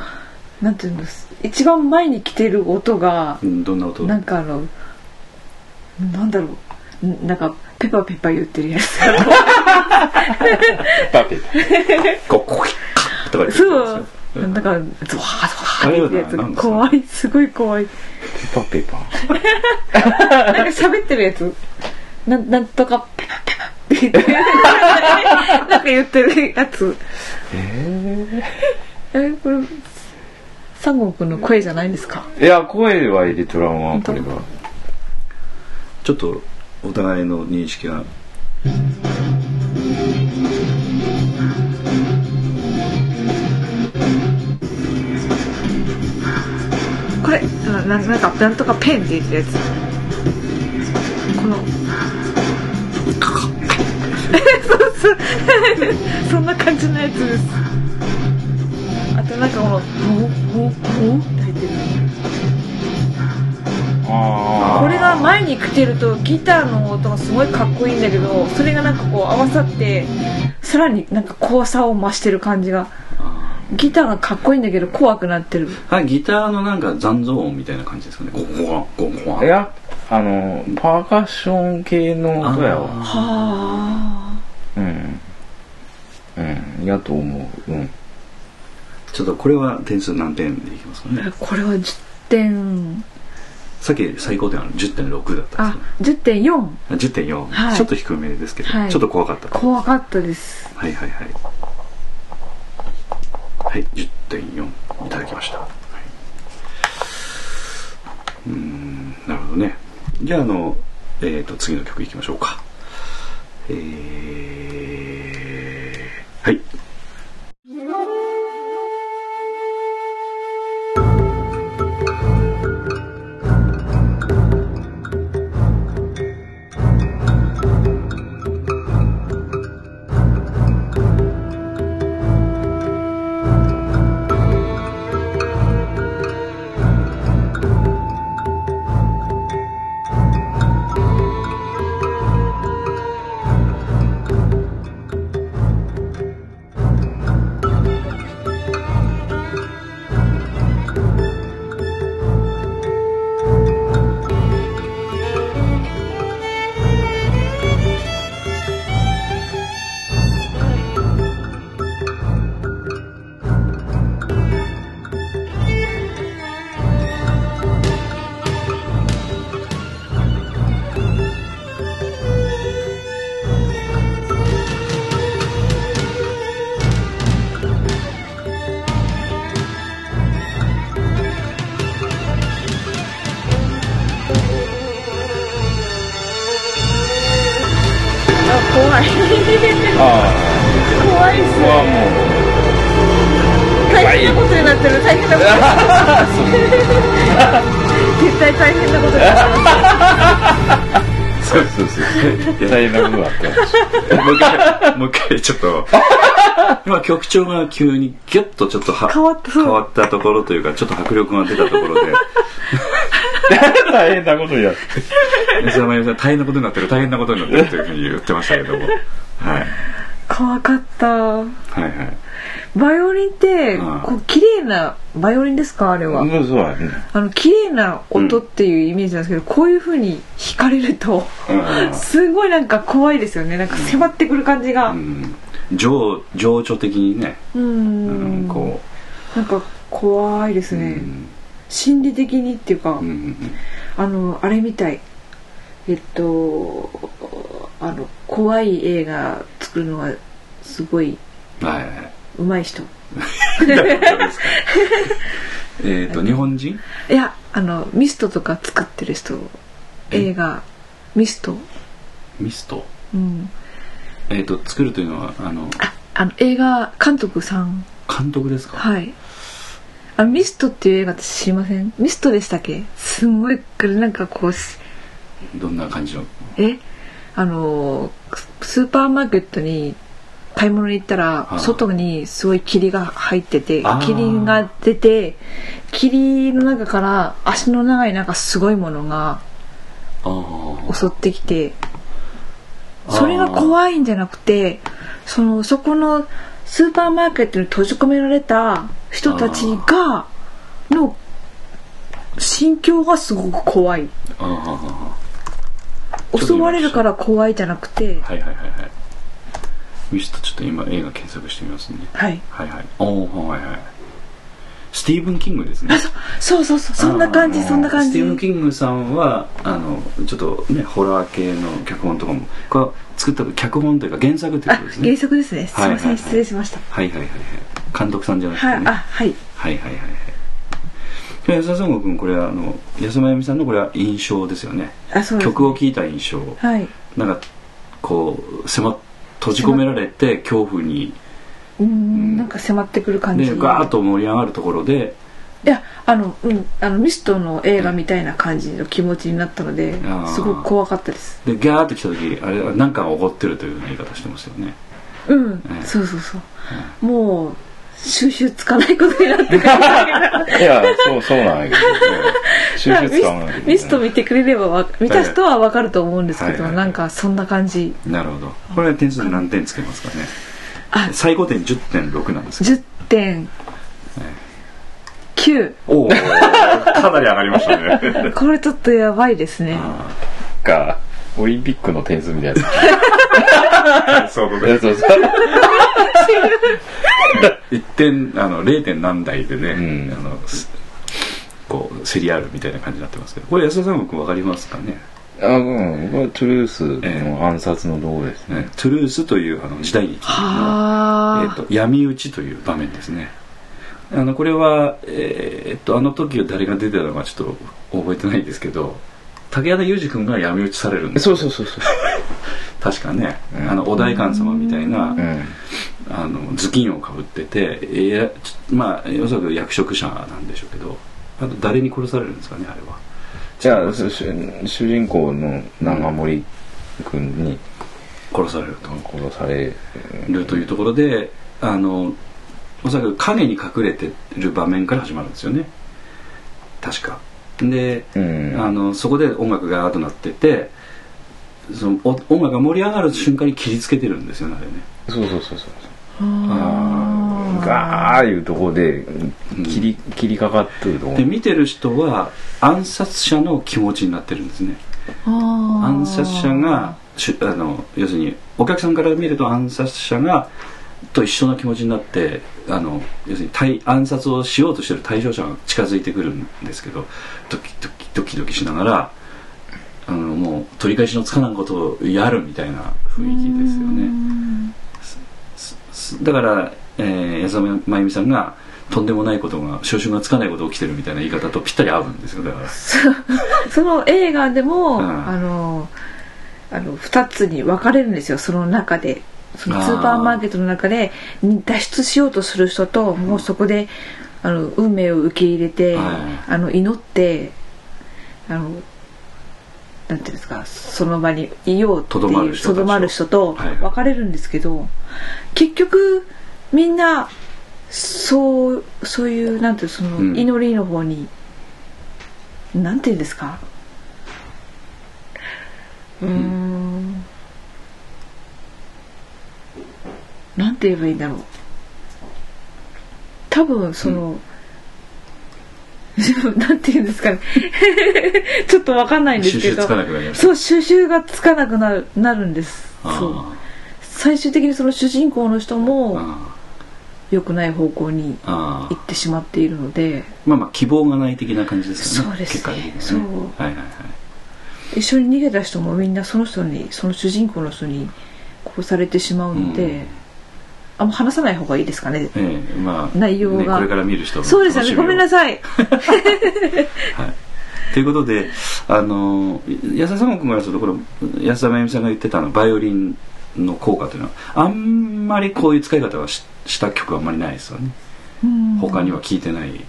A: なんていうんです一番前に来てる音が
B: うんどんな音？
A: なんかあのなんだろうんなんかペパペパ言ってるやつ。
C: パペ
B: こうコキッとか言って
A: そう。
B: るん。ですよ
A: なんかゾワゾワってやつ。怖い。すごい怖い。
C: ペパペパ
A: なんか喋ってるやつ。なんなんとかペパペパって言ってなんか言ってるやつ。
C: え
A: えこれ三国の声じゃないんですか？
C: いや声は入れとらんわこれが
B: ちょっとお互いの認識が
A: なななんかなんとかペンって言ってるやつ。この そうそう。そんな感じのやつです。あとなんかこの「モモモ」って入ってる。
C: あ
A: これが前に来てるとギターの音がすごいかっこいいんだけどそれがなんかこう合わさってさらになんか怖さを増してる感じが。ギターがかっこいいんだけど怖くなってる。
B: あギターのなんか残像音みたいな感じですかね。ゴンゴンゴンゴン
C: いやあのパーカッション系の音やわ。
A: はあ
C: うん。うん。やと思う。うん。
B: ちょっとこれは点数何点でいきますかね？
A: これは10点。
B: さっき最高点は10.6だったん
A: あ
B: です
A: 10.4
B: ね10.4、
A: はい。
B: ちょっと低めですけど、
A: はい。
B: ちょっと怖かったと
A: 怖かったです。
B: はいはいはい。はい10.4いただきました、はい、うーんなるほどねじゃああのえー、と次の曲いきましょうか。えー、はい。回もう一回ちょっと 今曲調が急にギュッとちょっとは
A: 変わった。
B: 変わったところというかちょっと迫力が出たところで。
C: 大変なことになって
B: 安田真由美さん大変なことになってる大変なことになってるというふうに言ってましたけども。はい。
A: 怖かった。
B: はいはい
A: バイオリンって
B: うん。
A: こう綺麗なバイオリンですか？あれは、
C: うんそうやね。
A: あの綺麗な音っていうイメージなんですけど、こういう風に弾かれると
B: うん。
A: すごいなんか怖いですよね。なんか迫ってくる感じが。
B: うん。情情緒的にね、
A: う
B: ん。
A: ん
B: こ
A: なんか怖いです
B: う、
A: ね、
B: うん。
A: 心理的にっていうか、
B: うんうん
A: あのあれみたい。えっとあの怖い映画作るのがすごい
B: うんはいはい
A: 上手い人。
B: えっと日本人？
A: いやあのミストとか作ってる人。
B: え？
A: 映画。ミスト。
B: ミスト？
A: うん。
B: えっ、と作るというのはあの？
A: ああの映画監督さん。
B: 監督ですか？
A: はい。あミストっていう映画って知りません？ミストでしたっけ？すんごいなんかこうし
B: どんな感じの？
A: え？あのスーパーマーケットに買い物に行ったら
B: あ
A: 外にすごい霧が入ってて霧が出て霧の中から足の長いなんかすごいものが襲ってきてそれが怖いんじゃなくてそのそこのスーパーマーケットに閉じ込められた人たちがの心境がすごく怖い。襲われるから怖いじゃなくて
B: はいはいはいはいミストちょっと今映画検索してみますね。
A: はい。
B: はいはい。おおはいはい。スティーブン・キングですね。
A: あそそうそうそうそんな感じそんな感じ。
B: スティーブン・キングさんはあのちょっとねホラー系の脚本とかもこれ作った脚本というか原作ってこ
A: あ
B: とですね。
A: 原作ですね。すいません、
B: はいはいはい。
A: 失礼しました。
B: はいはいはいはい。監督さんじゃなくてね。
A: はいあはい。
B: はいはいはいはい。で安田三悟君これはあの安間由美さんのこれは印象ですよね。
A: あそうです、ね、
B: 曲を聴いた印象。
A: はい。
B: なんかこう迫閉じ込められて恐怖に
A: うーん。なんか迫ってくる感じ。
B: でガーッと盛り上がるところで。
A: いやあのうん。あのミストの映画みたいな感じの気持ちになったので
B: あー。
A: すごく怖かったです。
B: でギャーって来た時あれは何かが起こってるという言い方してますよね。
A: うん、
B: ええ。
A: そうそうそう、もう収集つかないことになってから
C: いやそうそうなんやけど、ね、収集つかわないね。
A: ミスト見てくれればわ見た人はわかると思うんですけど、
B: はいはい
A: なんかそんな感じ。
B: なるほど。これは点数何点つけますかね？
A: あ。
B: 最高点10.6なんです
A: 10.9
B: おおかなり上がりましたね。
A: これちょっとやばいですね。
C: かオリンピックの点数みたいな。
B: そう
C: そうそう。
B: 1点あの 0. 点何台でね、
C: うん。
B: あのすこう競り合うみたいな感じになってますけど。これ安田さん僕分かりますかね？
C: あうんこれトゥルースの暗殺の動画です。ね
B: ねトゥルースというあの時代劇の、
A: はあ、
B: えー、と闇討ちという場面ですね。あのこれは、えー、とあの時誰が出てたのかちょっと覚えてないんですけど武田裕二君が闇討ちされるんです。
C: そうそうそうそう。
B: 確かね、
C: うん
B: あのお代官様みたいな、
C: うん。
B: あの頭巾をかぶってていやちょまあおそらく役職者なんでしょうけどあと誰に殺されるんですかねあれは。
C: じゃあ主主人公の長森君に
B: 殺されると。
C: 殺され
B: るというところであのおそらく影に隠れてる場面から始まるんですよね。確かで、
C: うん。
B: あのそこで音楽がガーッとなっててそのお音楽が盛り上がる瞬間に切りつけてるんですよねあれね。
C: そうそうそうそう
A: あー。
C: ガーいうとこで切り切りかかってるとこ。
B: で見てる人は暗殺者の気持ちになってるんですね。暗殺者があの要するにお客さんから見ると暗殺者がと一緒の気持ちになってあの要するに対暗殺をしようとしてる対象者が近づいてくるんですけどドキドキドキドキしながらあのもう取り返しのつかないことをやるみたいな雰囲気ですよね。すだから、えー、安田真由美さんがとんでもないことが収集がつかないことが起きてるみたいな言い方とぴったり合うんですよだから。
A: その映画でも、
B: うん。
A: あのあの2つに分かれるんですよその中でそのスーパーマーケットの中で脱出しようとする人ともうそこであの運命を受け入れて、
B: はい。
A: あの祈ってあのなんていうんですかその場にいようって
B: とどま
A: いう
B: る人と
A: とどまる人と
B: はいはい。
A: 分かれるんですけど、結局みんなそうそういうなんていうその
B: うん。
A: 祈りの方に、なんていうんですか？うーんなんて言えばいいんだろう。多分その、なんて言うんですかね。ちょっとわかんないんですけど。そう収集がつかなくなるなるんです。そう。
B: あ
A: 最終的にその主人公の人
B: ー
A: も
B: あ
A: 良くない方向に行ってしまっているので。
B: まあまあ希望がない的な感じですよね。
A: そうですね。
B: ね。
A: そう。
B: はいはいはい。
A: 一緒に逃げた人もみんなその人にその主人公の人に殺されてしまうので、
B: うん
A: あもう話さない方がいいですかね。
B: ええまあ
A: 内容が。
B: ねこれから見る人の
A: そうですよね。ごめんな
B: さい。
A: さい。
B: ということであの安田さん君からするところ安田真由美さんが言ってたのバイオリンの効果というのはあんまりこういう使い方はしした曲はあんまりないですよね。
A: うん。
B: 他には聞いてない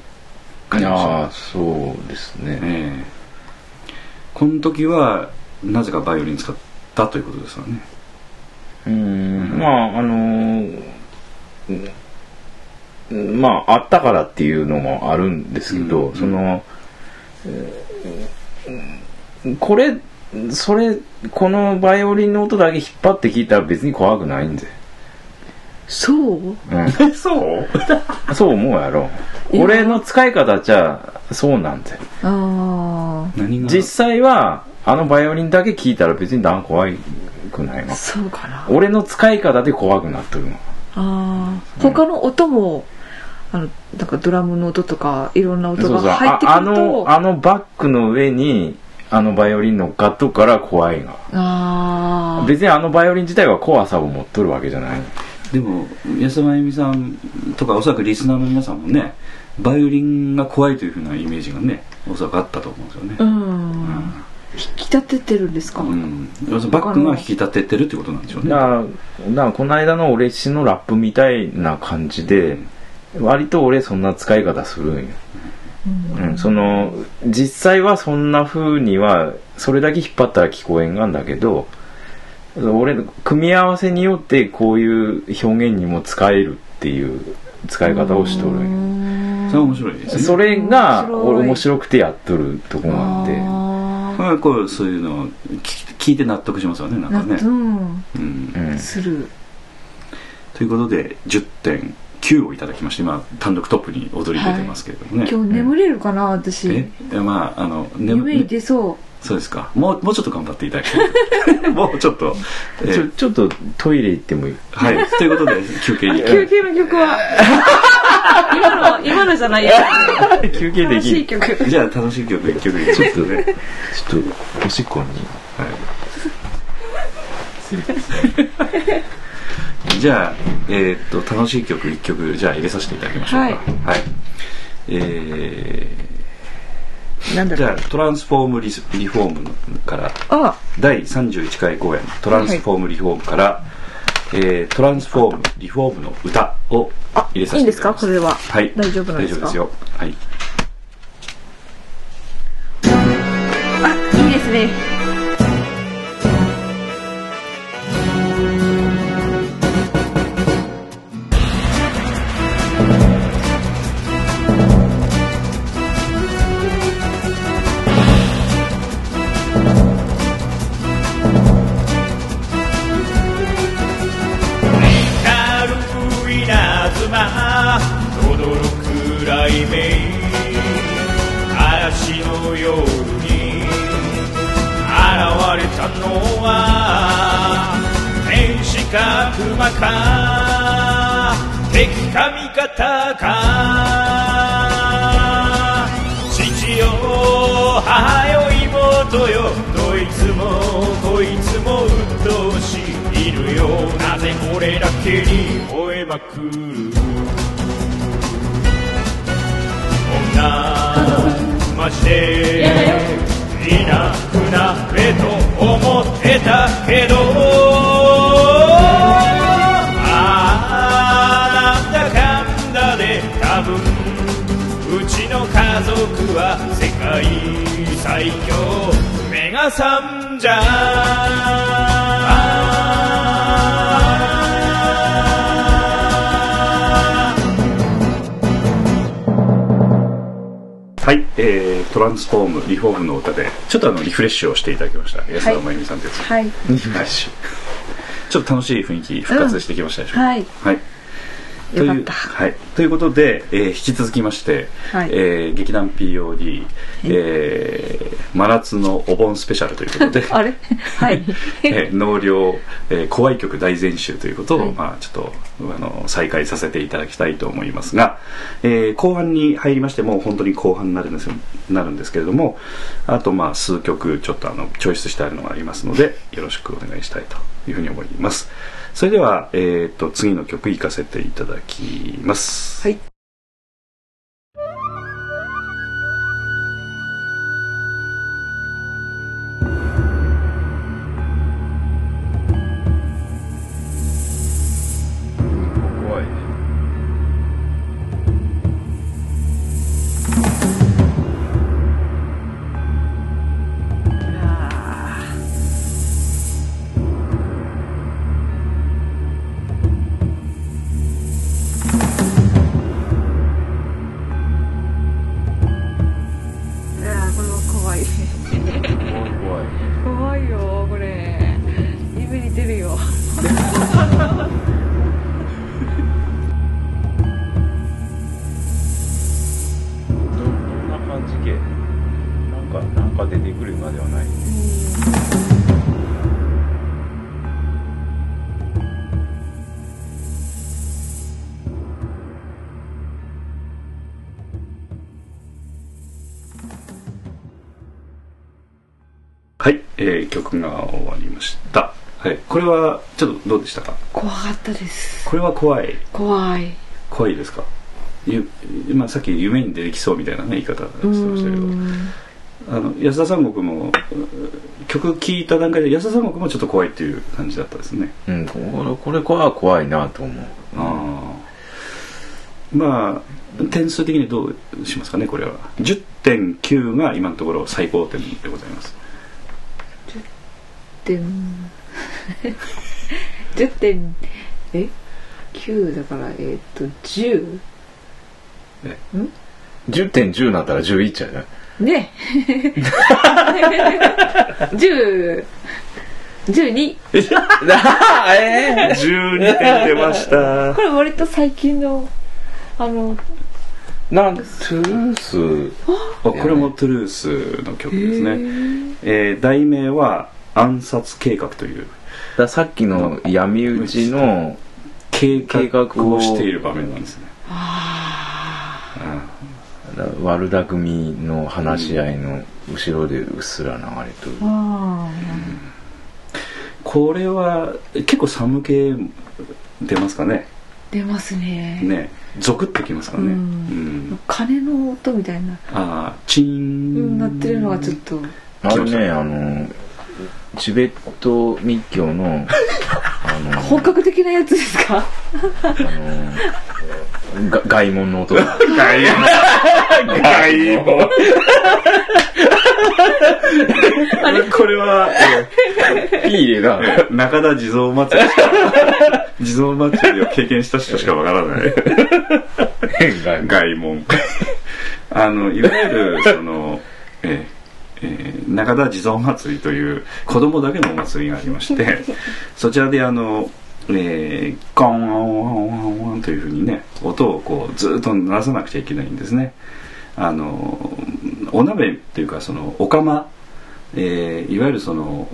B: 感じがし
C: そうですね。
B: ええ。この時はなぜかバイオリン使ったということですよね。
C: うんまああのーうん。まああったからっていうのもあるんですけど、
B: うん。
C: その、えーこれそれこのバイオリンの音だけ引っ張って聞いたら別に怖くないんで、
A: そう？
C: う
B: そう？
C: ん、そう思うやろ。俺の使い方じゃそうなんで。
A: あ
B: 何が？
C: 実際はあのバイオリンだけ聞いたら別に何怖くない
A: あ
C: の。
A: そうかな。
C: 俺の使い方で怖くなってるの
A: ああ他の音もあのなんかドラムの音とかいろんな音が入ってくる
C: ああの
A: と
C: あのバッグの上にあのバイオリン乗っかっとくから怖いが
A: ああ
C: 別にあのバイオリン自体は怖さを持っとるわけじゃない。
B: でも安田真由美さんとかおそらくリスナーの皆さんもねバイオリンが怖いというふうなイメージがねおそらくあったと思うんですよね。
A: う、
B: うん
A: ん引き立ててるんですか、
B: うん。バックが引き立ててるってことなんでしょうね。
C: だからだからこの間の俺氏のラップみたいな感じで割と俺そんな使い方するんよ。うん、その実際はそんな風にはそれだけ引っ張ったら聞こえんがんだけど俺組み合わせによってこういう表現にも使えるっていう使い方をしとるんよ。
B: それは面白いですね。
C: それが
A: 面白
C: くてやっとるとこがあって
A: あ
B: こうそういうのを聞聞いて納得しますよねなんかね。
A: うん
B: うん。
C: うん。
A: する
B: ということで10.9をいただきまして今単独トップに踊り出てますけれどもね、
A: 今日眠れるかな私。
B: え？まああの眠
A: 夢に出そう
B: そうですか。もうもうちょっと頑張っていただきたいもうちょっと、え
C: ちょちょっとトイレ行ってもいい。
B: はい。ということで休憩に。
A: 休憩の曲は？今の今のじゃないよ。
C: 休憩で
A: 楽
C: きる。
B: じ
A: しい曲。
B: ゃあ楽しい曲一曲いきますね
C: ちょっとおしっこに。
B: はい、じゃあ、えーっと楽しい曲一曲じゃあ入れさせていただきましょうか。
A: はい。
B: え
A: なんだろう。
B: ーじゃあトランスフォームリスリフォームから
A: あ。
B: 第31回公演トランスフォームリフォームから、えートランスフォームリフォームの歌を入れさせていただきます。
A: いいんですか？これは。
B: はい。
A: 大丈夫なんですか？
B: 大丈夫ですよ。はい。
A: あいいですね
D: は天使か熊か敵か味方か父よ母よ妹よどいつもこいつも鬱陶しいいるよなぜ俺だけに吠えまくる。女マジでいなくなれと思ってたけど。ああなんだかんだで多分うちの家族は世界最強。目がさんじゃん
B: はい、えートランスフォームリフォームの歌でちょっとあのリフレッシュをしていただきました。安田真由美さんです、
A: はい。
B: はい、ちょっと楽しい雰囲気復活してきましたでしょうか、
A: はい。
B: はいというはい、ということで、えー引き続きまして、
A: はい。
B: えー劇団 POD、えー真夏のお盆スペシャルということで。
A: あれ？はい。
B: えー納涼、えー怖い曲大全集ということを、
A: はい。
B: まあ、ちょっとあの再開させていただきたいと思いますが、えー後半に入りましてもう本当に後半になるんですよなるんですけれどもあとまあ数曲ちょっとあのチョイスしてあるのがありますのでよろしくお願いしたいというふうに思いますそれでは、えー、と次の曲いかせていただきます。
A: はい。はいこれ
C: は
B: ちょっとどうでしたか？
A: 怖かったです。
B: これは怖い。
A: 怖い。
B: 怖いですか？ゆまあ、さっき夢に出てきそうみたいなね言い方してましたけど。あの安田三国もう曲聴いた段階で安田三国もちょっと怖いっていう感じだったですね。
C: うんこれこれ怖い怖いなと思う。
B: あまあ点数的にどうしますかねこれは。10.9が今のところ最高点でございます。
A: 点 10点え？9だからえーっと10
C: 10点10なったら11じゃない
A: ね 10 12
C: え
B: ？12点出ました。
A: これ割と最近のあの
C: なんトゥルース。
B: あ？これもトゥルースの曲ですね、えー題名は「暗殺計画」という。
C: ださっきの闇討ちの
B: 計
C: 計画
B: 画
C: を
B: をしている場面なんですね。
C: 悪巧みの話し合いの後ろでうっすら流れとる。
A: あ
B: これは結構寒気出ますかね。
A: 出ますね。
B: ね。ゾクッときますからね、
A: う
B: うん。ん
A: 鐘の音みたいな、
B: ああチーン。
A: 鳴ってるのがちょっと。
C: あれねあのチベット密教の あの
A: 本格的なやつですか？
C: あのが外門の音。が
B: 外外門。あれこれは
C: ピー入れが
B: 中田地蔵祭りしか地蔵祭りを経験した人しかわからない
C: 外門。
B: 外門。あのいわゆるそのえーえー中田地蔵祭りという子供だけのお祭りがありまして そちらであのえー、ゴンゴンゴンゴンゴンというふうにね音をこうずっと鳴らさなくちゃいけないんですね。あのお鍋っていうかそのお釜、えーいわゆるその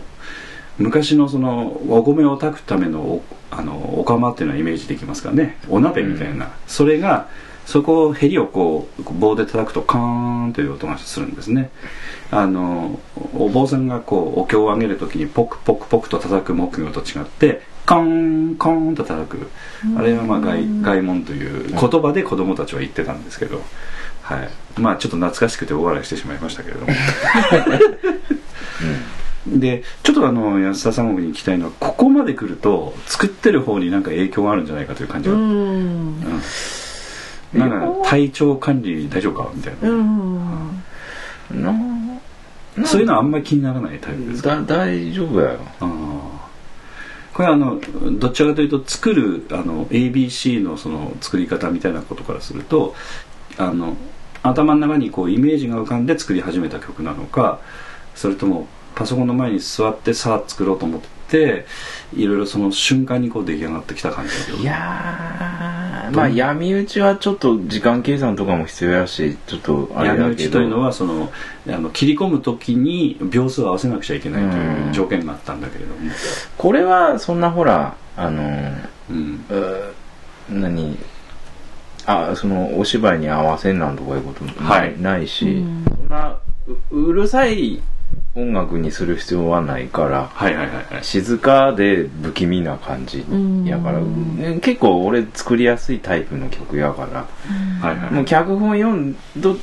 B: 昔のそのお米を炊くためのおあのお釜っていうのはイメージできますからね。お鍋みたいな、それがそこをヘリをこう棒で叩くとカーンという音がするんですね。あのお坊さんがこうお経をあげる時にポクポクポクと叩く木魚と違ってカーンカーンと叩く。あれはまあ外外門という言葉で子供たちは言ってたんですけど、はい、まあちょっと懐かしくて大笑いしてしまいましたけれども。でちょっとあの安田三国に聞きたいのはここまで来ると作ってる方になんか影響があるんじゃないかという感じ
A: う
B: が、
A: ん。
B: うんなんか体調管理大丈夫かみたいな、
A: うん。
C: な
B: そういうのはあんまり気にならないタイプですか、
C: だ大丈夫だよ。
B: これはあのどちらかというと作るあの ABC のその作り方みたいなことからするとあの頭の中にこうイメージが浮かんで作り始めた曲なのかそれともパソコンの前に座ってさあ作ろうと思っていろいろその瞬間にこう出来上がってきた感じ
C: いやーまあ闇討ちはちょっと時間計算とかも必要やしちょっとあれ
B: 闇
C: だけど。
B: 打ちというのはそのあの切り込む時に秒数を合わせなくちゃいけないという条件があったんだけれども、
C: これはそんなほらあの
B: うん、
C: うー何あそのお芝居に合わせんなんとかいうことない,、
B: はい。
C: ないし、
A: うん。
C: そんなううるさい音楽にする必要はないから
B: はいはいはいはい。
C: 静かで不気味な感じやから、結構俺作りやすいタイプの曲やから、
B: はいはい
C: もう脚本読んどっ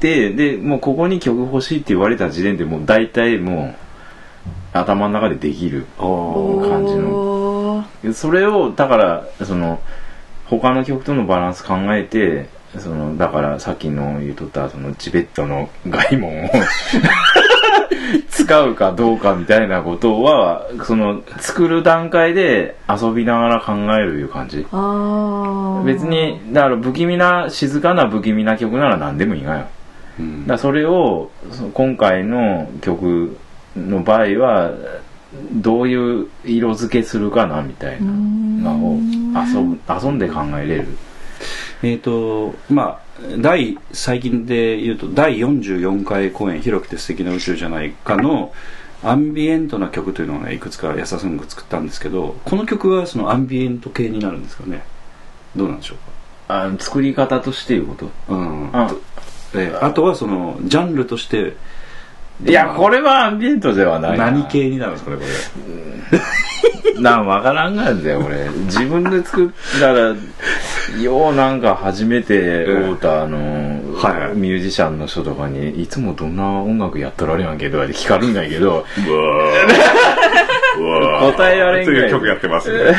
C: てでもうここに曲欲しいって言われた時点でもう大体もう頭の中でできる感じ
A: の。
C: それをだからその他の曲とのバランス考えてそのだからさっきの言うとったそのチベットの外門を 使うかどうかみたいなことはその作る段階で遊びながら考えるいう感じ。
A: ああ
C: 別にだから不気味な静かな不気味な曲なら何でもいいがよ。
B: うん。
C: だそれを今回の曲の場合はどういう色付けするかなみたいなのを遊ぶ遊んで考えれる。
B: えっ、とまあ第最近で言うと第44回公演「広くて素敵な宇宙じゃないか」のアンビエントな曲というのをねいくつか安田さんが作ったんですけどこの曲はそのアンビエント系になるんですかね。どうなんでしょう
C: あ作り方としていうこと？
B: かうん。
C: あ。
B: えあとはそのジャンルとして
C: いやこれはアンビエントではないな。
B: 何系になるんですかねこれ。
C: なんわからんがんだよ俺。自分で作ったらようなんか初めて会うたあの、
B: はいはい。
C: ミュージシャンの人とかにいつもどんな音楽やっとられやんけどって聞かるんだけど。答えられんぐらい。
B: という曲やってますね。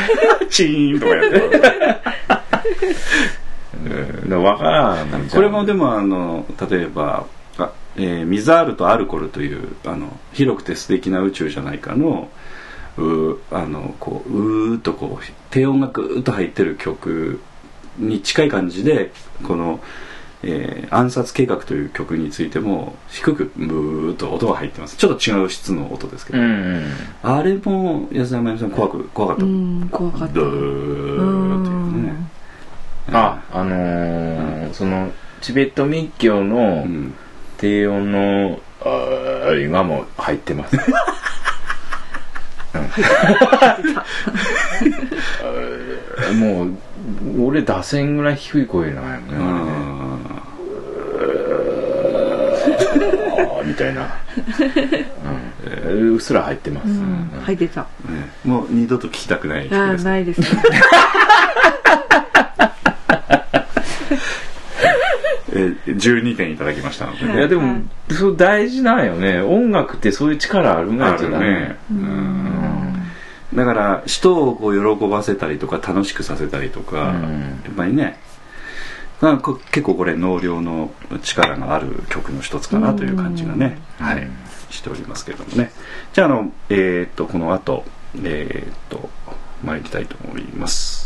B: チーンとかやってます
C: 分からん
B: これもでもあの例えばあ、えーミザールとアルコルというあの広くて素敵な宇宙じゃないかのうーあのこううーっとこう低音がぐーっと入ってる曲に近い感じでこの、えー暗殺計画」という曲についても低くブーっと音が入ってます。ちょっと違う質の音ですけど、
C: うんうん。
B: あれも安田真由美さん怖く怖かった、
A: うん怖かった。
B: ドーっていうね。
C: ああのーそのチベット密教の
B: うん
C: 低音のあれがもう入ってます。うん。もう俺打線ぐらい低い声なんやね。あー。みたいな、うん、うっすら入ってます、
A: うん。入ってた。
B: ね。もう二度と聞きたくない曲
A: ああ
B: です
A: ないですね。
B: え ー12点いただきましたので、
C: い。やでも、そう大事なんよね。音楽ってそういう力あるんだ
B: るね、うん。だから人をこう喜ばせたりとか楽しくさせたりとか、
C: うん。
B: やっぱりね。なんかこ結構これ能量の力がある曲の一つかなという感じがね、はい、しておりますけれどもね。じゃああのえーっとこの後えーっと参りたいと思います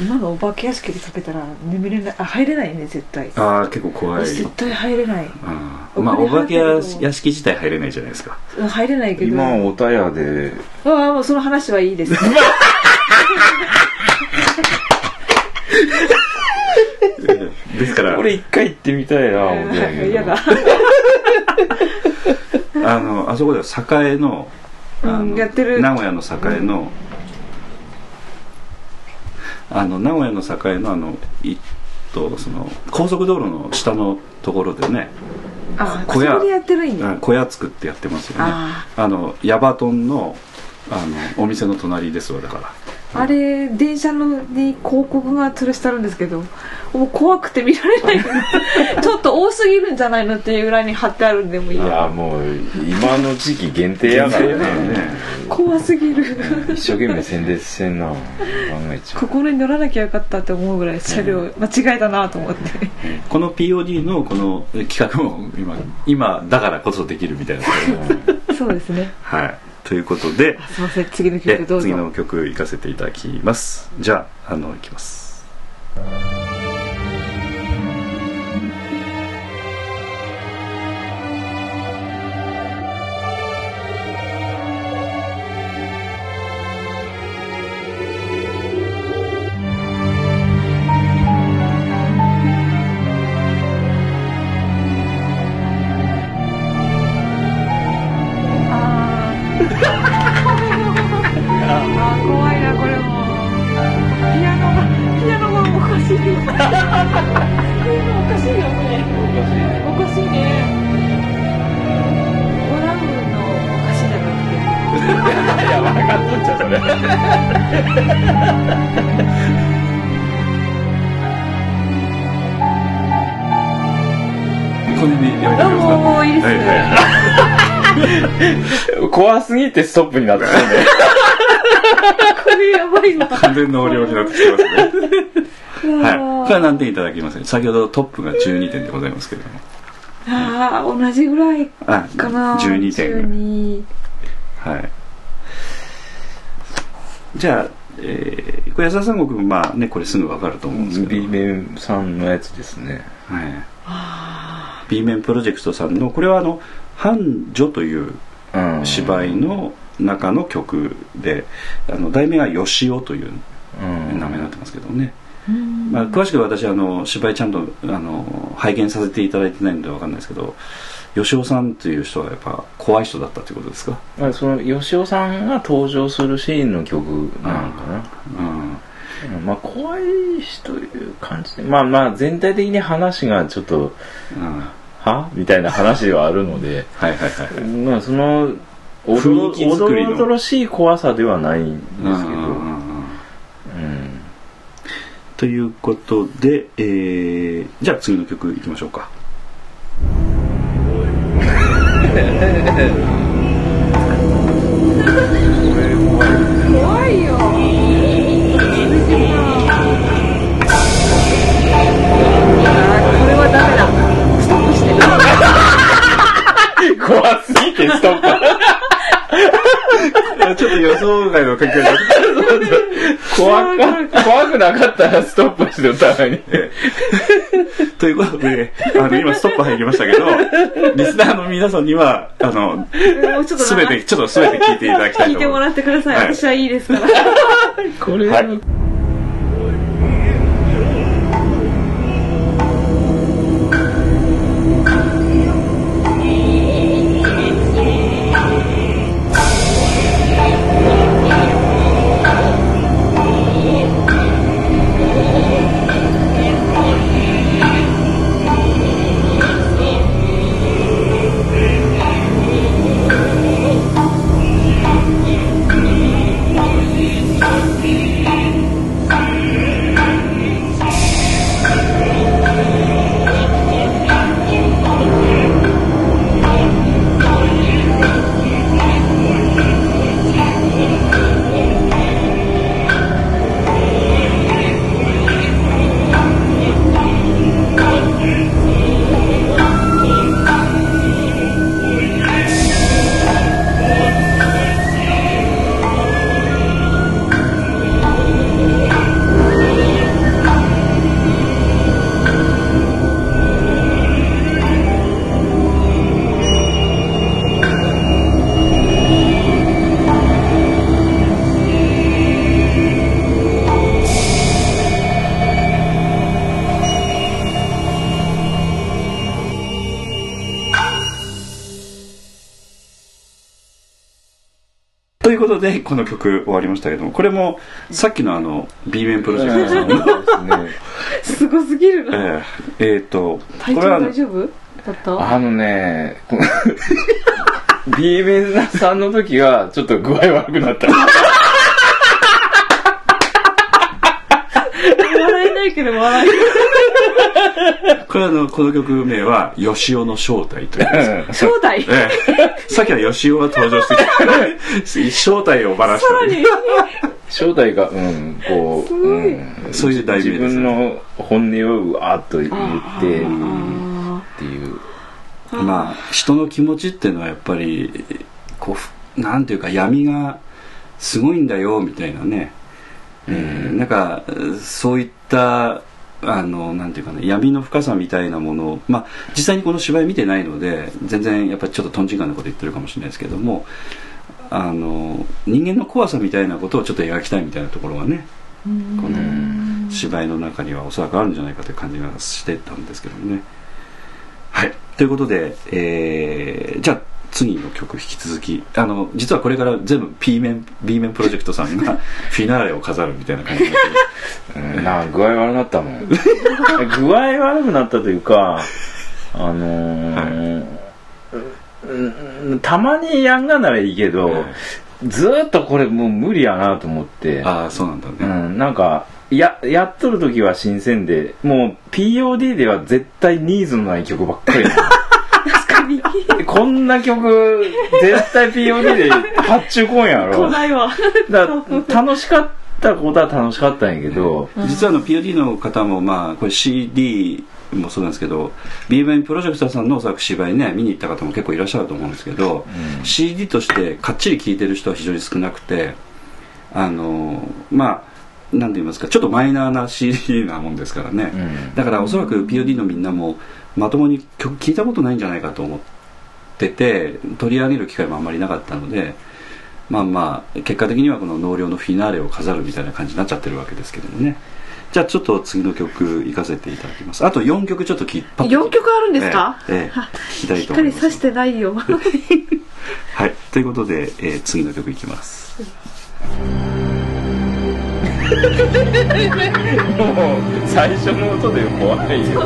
A: 今のお化け屋敷でかけたら眠れないあ入れないね絶対。
B: ああ結構怖い。
A: 私絶対入れない。
B: あーまあお化け屋敷自体入れないじゃないですか。
A: うん入れないけど。
C: 今おたやで。
A: ああもうその話はいいです。
B: ですから。
C: 俺一回行ってみたいな
A: 嫌だ。
B: あのあそこでは栄のあの
A: うんやってる。
B: 名古屋の栄の、あの名古屋の栄のあのいとその高速道路の下のところでね
A: あ
B: 小屋
A: やってるんや。
B: あ小屋作ってやってますよね。
A: あ
B: あ。のヤバトンのあのお店の隣ですわだから
A: あれ電車のに広告が吊るしてあるんですけどもう怖くて見られない。ちょっと多すぎるんじゃないのっていうぐらいに貼ってあるんでもいい
C: いやもう今の時期限定やからね。
A: 怖すぎる。
C: 一生懸命宣伝してんな考えちゃ
A: ここに乗らなきゃよかったって思うぐらい車両間違えたなと思って。
B: この POD のこの企画も今今だからこそできるみたいな
A: そうですね
B: はいということで
A: すいません。次の
B: え
A: 曲どうぞ。
B: 次の曲行かせていただきます。じゃああの行きます
A: 怖
B: す
C: ぎてストップになってたんで
A: これやばいな。
B: 完全能量になってきてますね。はい。これは
A: あ
B: 何点いただきます？先ほどトップが12点でございますけれども。
A: あー同じぐらい
B: あ
A: かな。
B: 12点
A: 12
B: はい。じゃあ、えー、これ安田三国まあねこれすぐ分かると思うんですけど。
C: B 面さんのやつですね。
B: はい、B 面プロジェクトさんのこれはあの「繁女」という
C: うん
B: 芝居の中の曲であの題名が「よしお」という
C: うん。
B: 名前になってますけどね、まあ、詳しくは私あの芝居ちゃんとあの拝見させていただいてないので分かんないですけど吉尾さんという人はやっぱ怖い人だったということですか、
C: まあその吉尾さんが登場するシーンの曲なのかな。
B: うん、
C: うん。まあ怖い人いう感じでまあまあ全体的に話がちょっと
B: うん
C: は？みたいな話はあるので
B: はいはいはい
C: まあそのおど
B: 雰
C: ろ
B: 囲気作りの。
C: おどろしい怖さではないんですけど。
B: うんうんうんうん。
C: うん
B: ということで、えー、じゃあ次の曲いきましょうか。
A: 怖いよ
C: してストップ。
B: ちょっと予想外の書き方
C: 怖く、怖くなかったらストップしてお互いに。
B: ということで、あの、今ストップ入りましたけど、リスナーの皆さんには、あの、すべて、ちょっとすべて聞いていただきたいと思います。
A: 聞いてもらってください、
B: はい。
A: 私はいいですから。
C: これ
B: はいことで、この曲終わりましたけども、これも、さっきのあの、B 面プロジェクト。さん。の、
A: すごすぎるな。
B: えーえーと、
A: 体調
B: これはあの
A: 大丈夫？だった？
C: あのね、B メンさんの時は、ちょっと具合悪くなった。
B: の、この曲名は、吉尾の正体という。
A: え正体？
B: ええ、さっきは吉尾が登場してきて、正体をばらしたという。
C: 正体が、うん、こう、うん、
B: そういう題名ですね
C: 自分の本音をうわーっと言って、
A: あ
C: っ
A: ー
C: ていう。
B: まあ、人の気持ちっていうのはやっぱり、こうふ、なんていうか闇がすごいんだよ、みたいなね。えーなんか、そういった、あの、なんていうかね、闇の深さみたいなものを、まあ、実際にこの芝居見てないので、全然やっぱりちょっととんちんかんなこと言ってるかもしれないですけども、あの、人間の怖さみたいなことをちょっと描きたいみたいなところがね、この芝居の中にはおそらくあるんじゃないかという感じがしてたんですけどもね。はい。ということで、えー、じゃあ次の曲引き続き、あの、実はこれから全部 P 面、B 面プロジェクトさんが フィナーレを飾るみたいな感じになってる。
C: うん、な具合悪くなったもん。具合悪くなったというか、あのーうんたまにやんがならいいけど、ずーっとこれもう無理やなと思って、
B: ああ、そうなんだね。
C: うん、なんか、や、やっとる時は新鮮で、もう POD では絶対ニーズのない曲ばっかり こんな曲、絶対 POD で発注こんやろ。
A: 来ないわ。
C: だ楽しかったことは楽しかったんやけど、
B: 実はあの POD の方もまあこれ CD もそうなんですけど b m プロジェクターさんのおそらく芝居ね見に行った方も結構いらっしゃると思うんですけど、CD としてかっちり聴いてる人は非常に少なくてあのまあなんて言いますかちょっとマイナーな CD なもんですからね、
C: うん。
B: だからおそらく POD のみんなもまともに曲聴いたことないんじゃないかと思ってて取り上げる機会もあんまりなかったのでまあまあ結果的にはこの納涼のフィナーレを飾るみたいな感じになっちゃってるわけですけどもね。じゃあちょっと次の曲行かせていただきます。あと4曲ちょっと聞いパッと。
A: 4曲あるんですか、
B: ええ。え聞きたい
A: しっ
B: と思います。
A: かりさしてないよ。
B: はい。ということで、えー次の曲いきます
C: もう最初の音で怖いよ。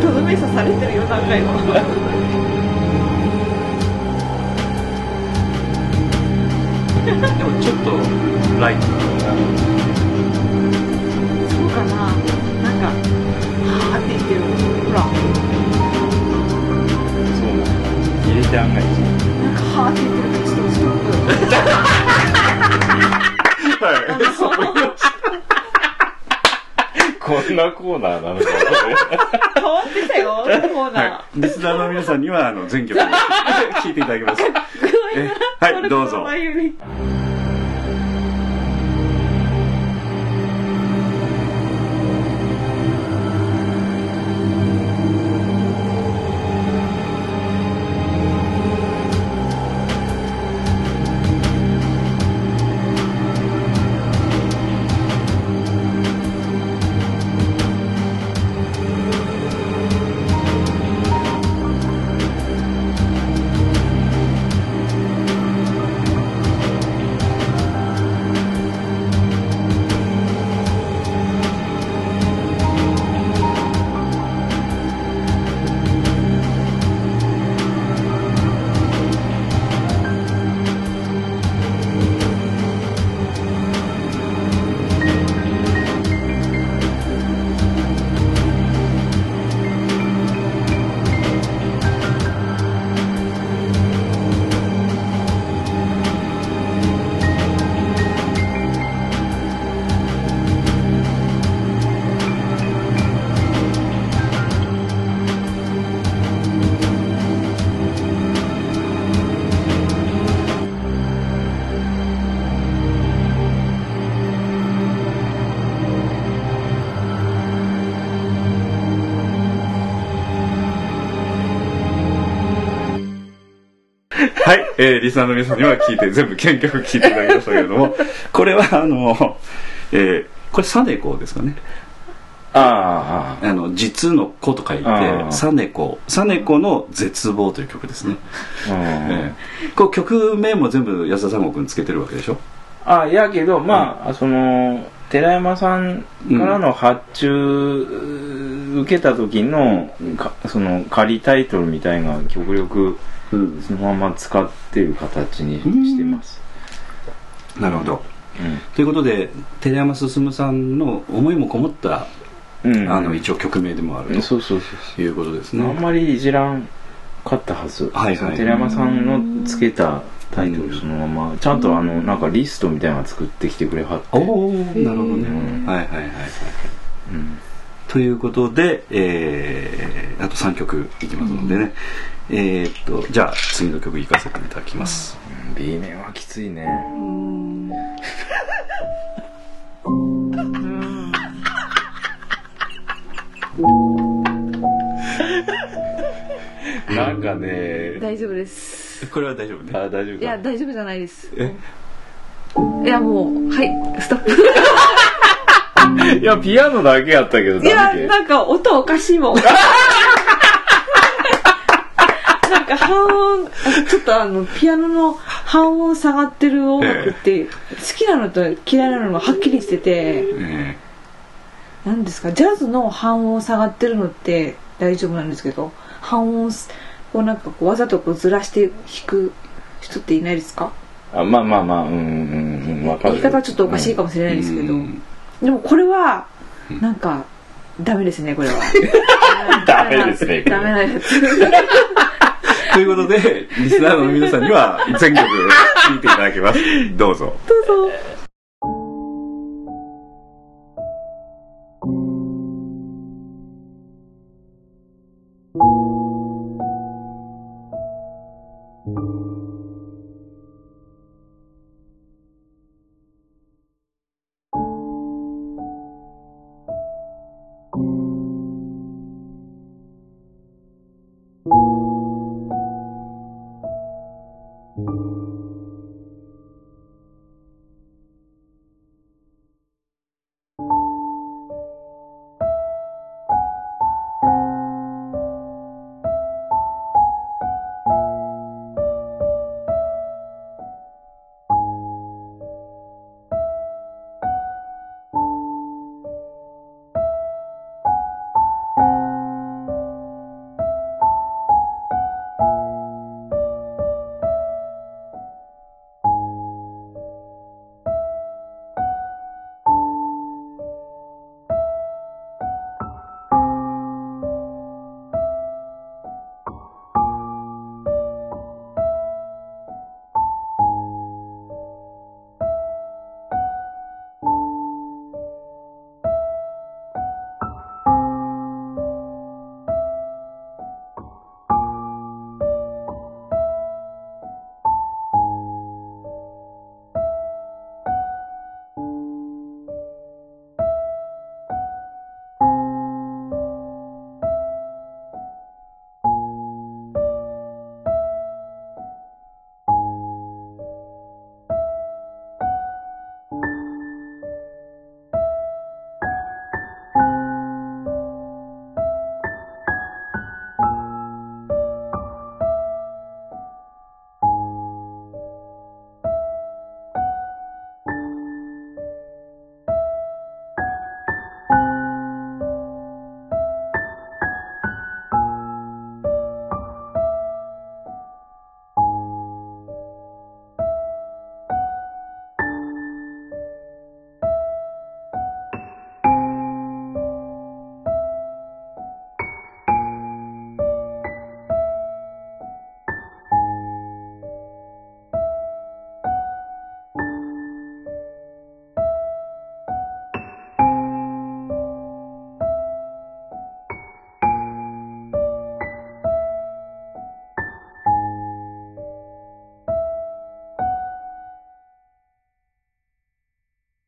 A: とどめ刺されてるよ何回も
B: でもちょっとライト。
A: そうかな。なんかはーって言ってる。ほら。
C: そう。なの入れて案外。
A: なんかはーって言ってるちょっとすごく
C: んなコーナーなのか。
A: 変わってきたよ、コーナー。
B: はい、リスナーの皆さんにはあの全曲聴いていただきます。えはいどうぞえー、リスナーの皆さんには聞いて、全部原曲聴いていただきましたけれども、これはあの、えー、これサネコですかね。
C: ああ、
B: あの、実の子と書いてサネコ。サネコの絶望という曲ですね。
C: うん
B: えーこう曲名も全部安田三郷君つけてるわけでしょ？
C: あやけどまあ、その寺山さんからの発注受けた時の,、かその仮タイトルみたいな極力
B: うん。
C: そのまま使ってる形にしてます、
B: なるほど。ということで、寺山進さんの思いもこもった、
C: うん。うん
B: あの、一応曲名でもある
C: そうそうそう
B: ということです
C: そう、あん
B: ね。
C: まりいじらんかったはず、
B: はいはい。
C: 寺山さんのつけたタイトルそのままちゃんとあのなんかリストみたいなの作ってきてくれはって。
B: おおなるほどね。
C: うん。
B: はいはいはいはい。
C: うん。
B: ということで、えー、あと3曲いきますのでね、えーっとじゃあ次の曲いかせていただきます、
C: B 面はきついねなんかね
A: 大丈夫です。
B: これは大丈夫ね
C: あ大丈夫
A: いや、
C: か
A: 大丈夫じゃないです。
B: え？
A: いや、もう、はい、ストップ。
C: いやピアノだけやったけど
A: いや、なんか音おかしいもん。なんか半音、あちょっとあの、ピアノの半音下がってる音楽って、好きなのと嫌いなのがはっきりしてて、
B: え
A: 何ですか、ジャズの半音下がってるのって大丈夫なんですけど、半音、こうなんかこうわざとこうずらして弾く人っていないですか？
C: あまあまあまあうんうんうんわかる。
A: 言い方はちょっとおかしいかもしれないですけど、
B: うん
A: でもこれは、なんか、ダメですね、これは。
C: ダメですね
A: ダメなやつ。
B: ということでリスナーの皆さんには全曲聴いていただきますどうぞ
A: どうぞ。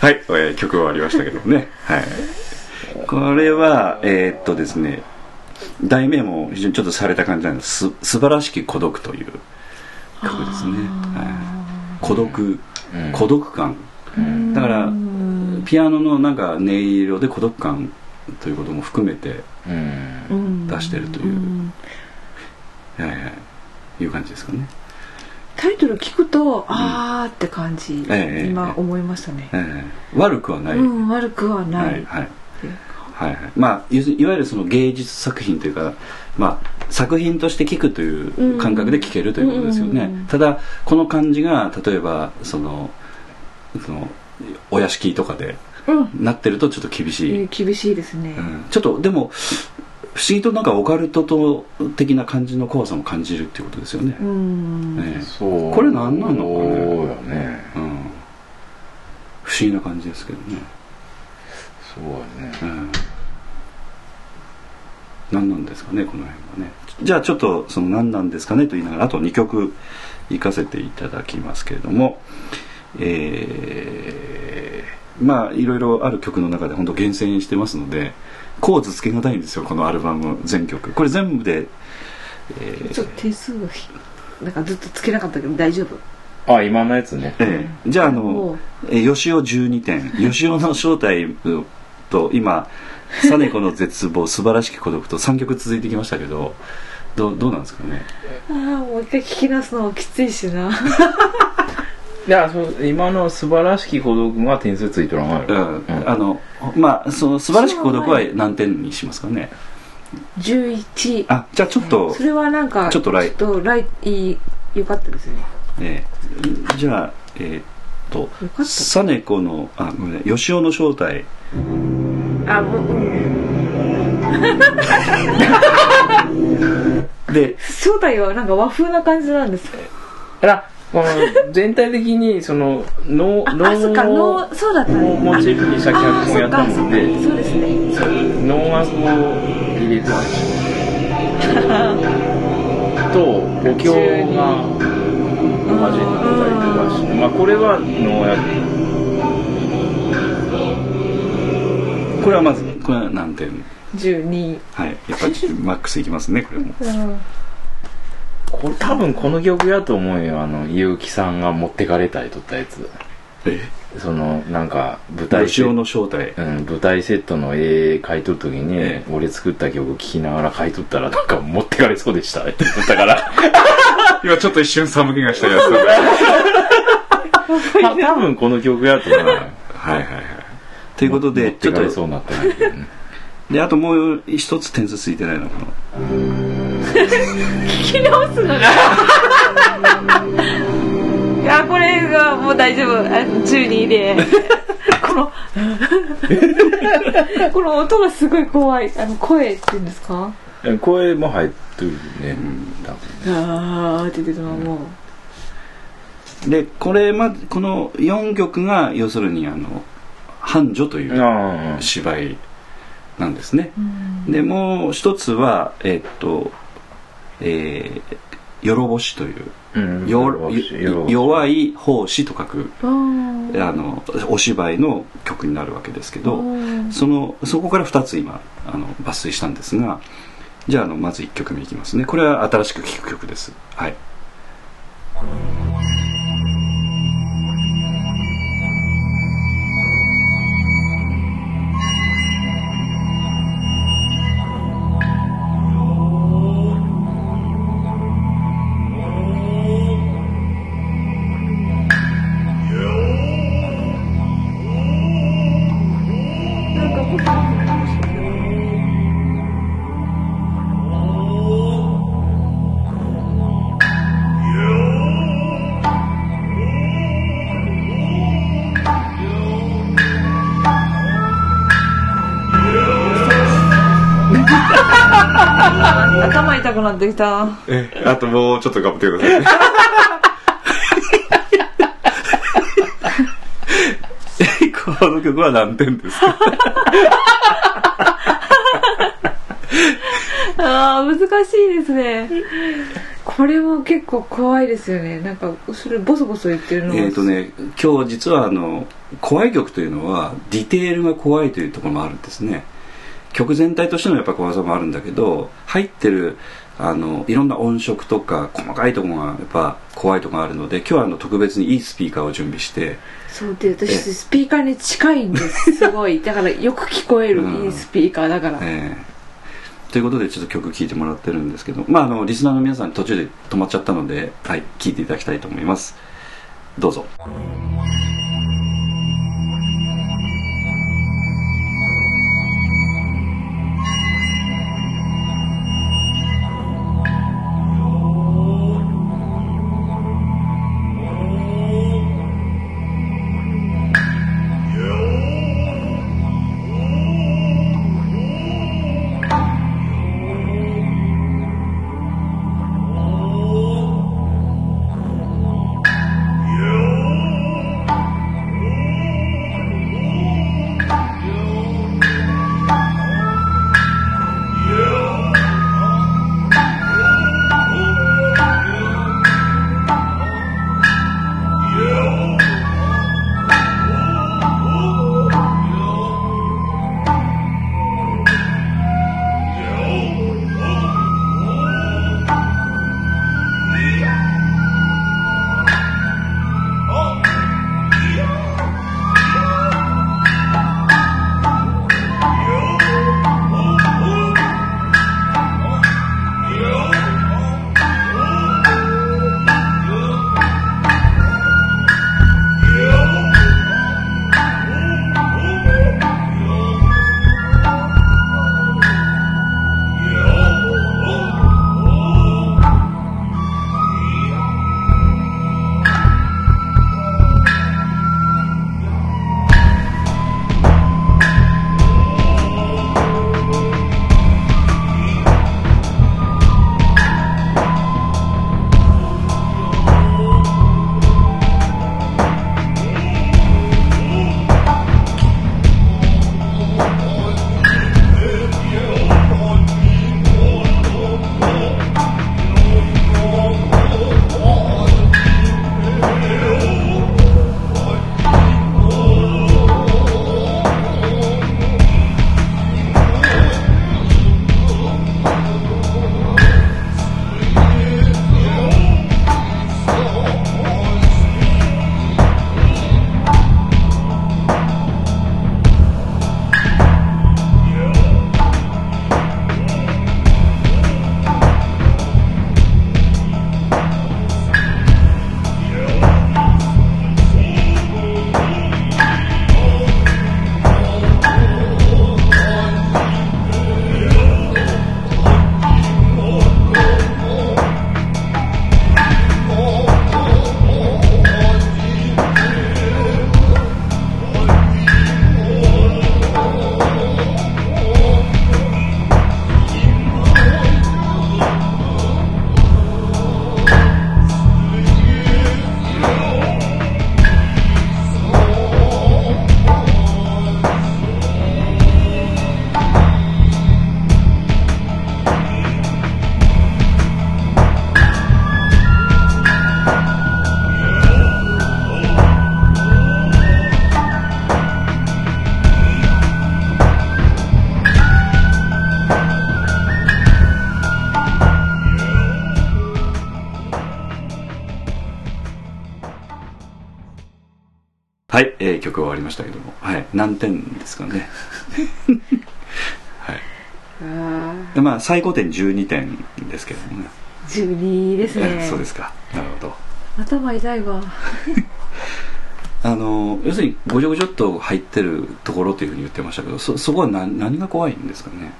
B: はい、えー曲終わりましたけどもね。はい。これは、えーっとですね、題名も非常にちょっとされた感じなんです。す素晴らしき孤独という曲ですね。はい、孤独、孤独感。だから、ピアノのなんか音色で孤独感ということも含めて
C: うん
B: 出してるという、はいはい、いう感じですかね。
A: タイトル聞くと、あーって感じ、
B: ええ
A: 今思いましたね、
B: えー悪くはない。
A: うん悪くはない、
B: はいはい。はいはい。まあいわゆるその芸術作品というか、まあ、作品として聴くという感覚で聴けるということですよね、
A: うん。
B: ただこの感じが例えばそのそのお屋敷とかで
A: うん。
B: なってるとちょっと厳しい、
A: えー厳しいですね、
B: うん。ちょっとでも不思議となんかオカルトと的な感じの怖さも感じるっていうことですよね、
A: うん。
B: ね
C: そう。
B: これ何なのかね。
C: そうよね。
B: うん、不思議な感じですけどね。
C: そうよね。
B: うん何なんですかねこの辺はね。じゃあちょっとその何なんですかねと言いながらあと2曲行かせていただきますけれども。えーまあいろいろある曲の中で本当厳選してますのでコーズつけがたいんですよこのアルバム全曲。これ全部で、えー
A: ちょっと点数がひなんかずっとつけなかったけど大丈夫？
C: あ今のやつね。
B: ええ。じゃああ
A: お
B: の
A: う、
B: えー、吉尾12点。吉尾の正体と今「サネコの絶望素晴らしき孤独」と3曲続いてきましたけどどうどうなんですかね？
A: ああもう一回聞き直すのもきついしな
C: いやそう今の素晴らしき孤独が点数ついとらんわよ、
B: うん、あのまあその素晴らしき孤独は何点にしますかね
A: ？11
B: あじゃあちょっと
A: それはなんか
B: ちょっとライ
A: ちょっとライいいよかったですね。
B: えーじゃあえーっとサネコのあごめんね吉尾の正体。
A: あもう、うん、
B: で
A: 正体はなんか和風な感じなんですか？
C: だからこの全体的にその脳
A: ああそうだった
C: モチーフにした脚本をやったもんで
A: そうですね。
C: 能楽を入れてたでしょとお経が混じったりとかしてまあこれは能楽
B: これはまずこれは何点
A: ？12
B: はい。やっぱりマックスいきますねこれも。
A: うん
C: これ多分この曲やと思うよ。あの結城さんが持ってかれたりとったやつ。
B: え？
C: そのなんか舞台
B: 吉尾の正体。
C: うん、舞台セットの絵描いとる時に、
B: え
C: 俺作った曲聴きながら描いとったらなんか持ってかれそうでした。って言ったから。
B: 今ちょっと一瞬寒気がしたやつ
C: た多分この曲やと思う。よ
B: はいはいはい。ということで
C: 持ってかれ
B: ちょっと
C: そうになってないけどね
B: であともう一つ点数ついてないのこの
A: 聞き直すのが いやこれがもう大丈夫。あ12で。このこの音がすごい怖い。あの声っていうんですか？
C: 声も入ってるね、多分
A: あーって言ってたのはもう。
B: でこれまこの4曲が要するにあの繁盛という
C: ああ
B: 芝居なんですね、でもう一つはえっとえー「よろぼし」という
C: うん
B: よ弱い奉仕と書く
A: あ
B: のお芝居の曲になるわけですけど
A: うん
B: そのそこから2つ今あの抜粋したんですがじゃああのまず1曲目いきますね。これは新しく聴く曲です。はい
A: ってきた。
B: えあともうちょっと頑張ってくださいこの曲は何点ですか？
A: あー難しいですね。ここれは結構怖いですよね。なんか後ろボソボソ言ってるのが
B: えーとね、今日実はあの怖い曲というのはディテールが怖いというところもあるんですね。曲全体としてのやっぱ怖さもあるんだけど入ってるあのいろんな音色とか細かいところがやっぱ怖いところがあるので今日はあの特別にいいスピーカーを準備して
A: そうで私
B: え
A: スピーカーに近いんです。すごい。だからよく聞こえる
B: うん
A: いいスピーカーだから、
B: えーということでちょっと曲聴いてもらってるんですけどまああのリスナーの皆さん途中で止まっちゃったのではい聴いていただきたいと思います。どうぞえー曲終わりましたけども、はい、何点ですかね。はい。
A: あ
B: でまあ最高点12点ですけどもね。
A: あ12ですね。
B: えそうですか。なるほど。
A: 頭痛いわ。
B: あの要するにごちょごちょっと入ってるところというふうに言ってましたけどそそこは何何が怖いんですかね？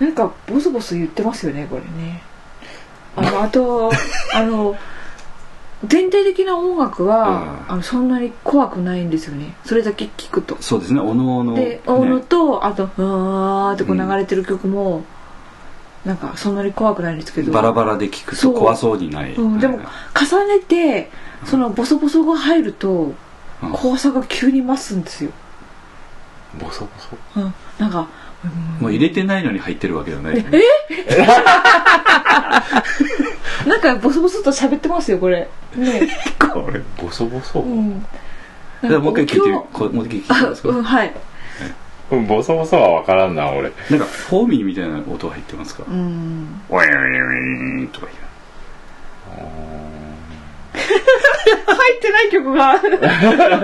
A: なんかボソボソ言ってますよねこれね。あのあとあの全体的な音楽は
B: うん。
A: あのそんなに怖くないんですよね。それだけ聞くと。
B: そうですね。おのおの、
A: で
B: ね、
A: 大野とあとふわーってこう流れてる曲も、なんかそんなに怖くないんですけど。
B: バラバラで聞くと怖そうにない、
A: うん、でも重ねてそのボソボソが入ると
B: うん。
A: 怖さが急に増すんですよ、
C: ボソボソ？
A: うん、なんか
B: もう入れてないのに入ってるわけじゃない。
A: え？なんかボソボソと喋ってますよこれ。ね。
C: これボソボソ、
A: うん。
B: じゃあもう一回聞いて
A: 今日
B: こもう一回聞いてみ
A: あ
B: ますか？
A: うんはい。
C: うんボソボソは分からんな俺。
B: なんかフォーミーみたいな音入ってますか？
A: うん。
B: ウィーンウィーンとか
A: 入ってない曲が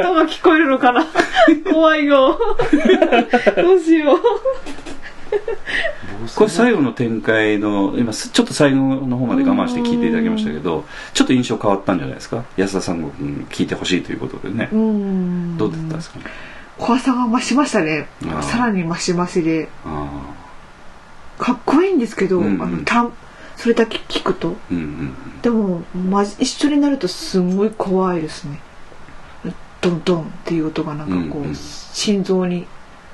A: 音が聞こえるのかな？怖いよ。どうしよう。
B: これ最後の展開の今すちょっと最後の方まで我慢して聞いていただきましたけどちょっと印象変わったんじゃないですか？安田さんご君聞いてほしいということでね。
A: うん。
B: どうだったんですか？ね
A: 怖さが増しましたね。さらに増し増しで。
B: あ
A: かっこいいんですけど、
B: うんうん。
A: あのそれだけ聞くと。
B: あうんうん。
A: でも、まじ、一緒になるとすごい怖いですね。ドンドンっていう音がなんかこう、
B: うんうん。
A: 心臓に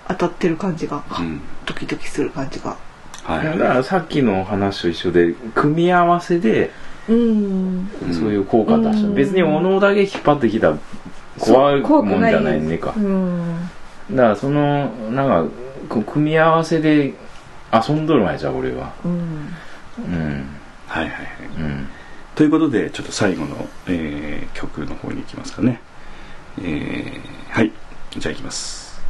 A: 当たってる感じが、
B: うん。
A: ドキドキする感じが。
B: はい。
C: だからさっきの話と一緒で組み合わせで
A: うん。
B: うん
C: そういう効果出した、
A: うん。
C: 別におのだけ引っ張ってきた怖い
A: そう怖く
C: もんじゃないねか。
A: うん。
C: だからそのなんかこう組み合わせで遊んどる前じゃ俺は。
A: うん
C: うん。
B: はいはいはい。
C: うん。
B: ということでちょっと最後の、えー曲の方に行きますかね。えーはい。じゃあ行きます。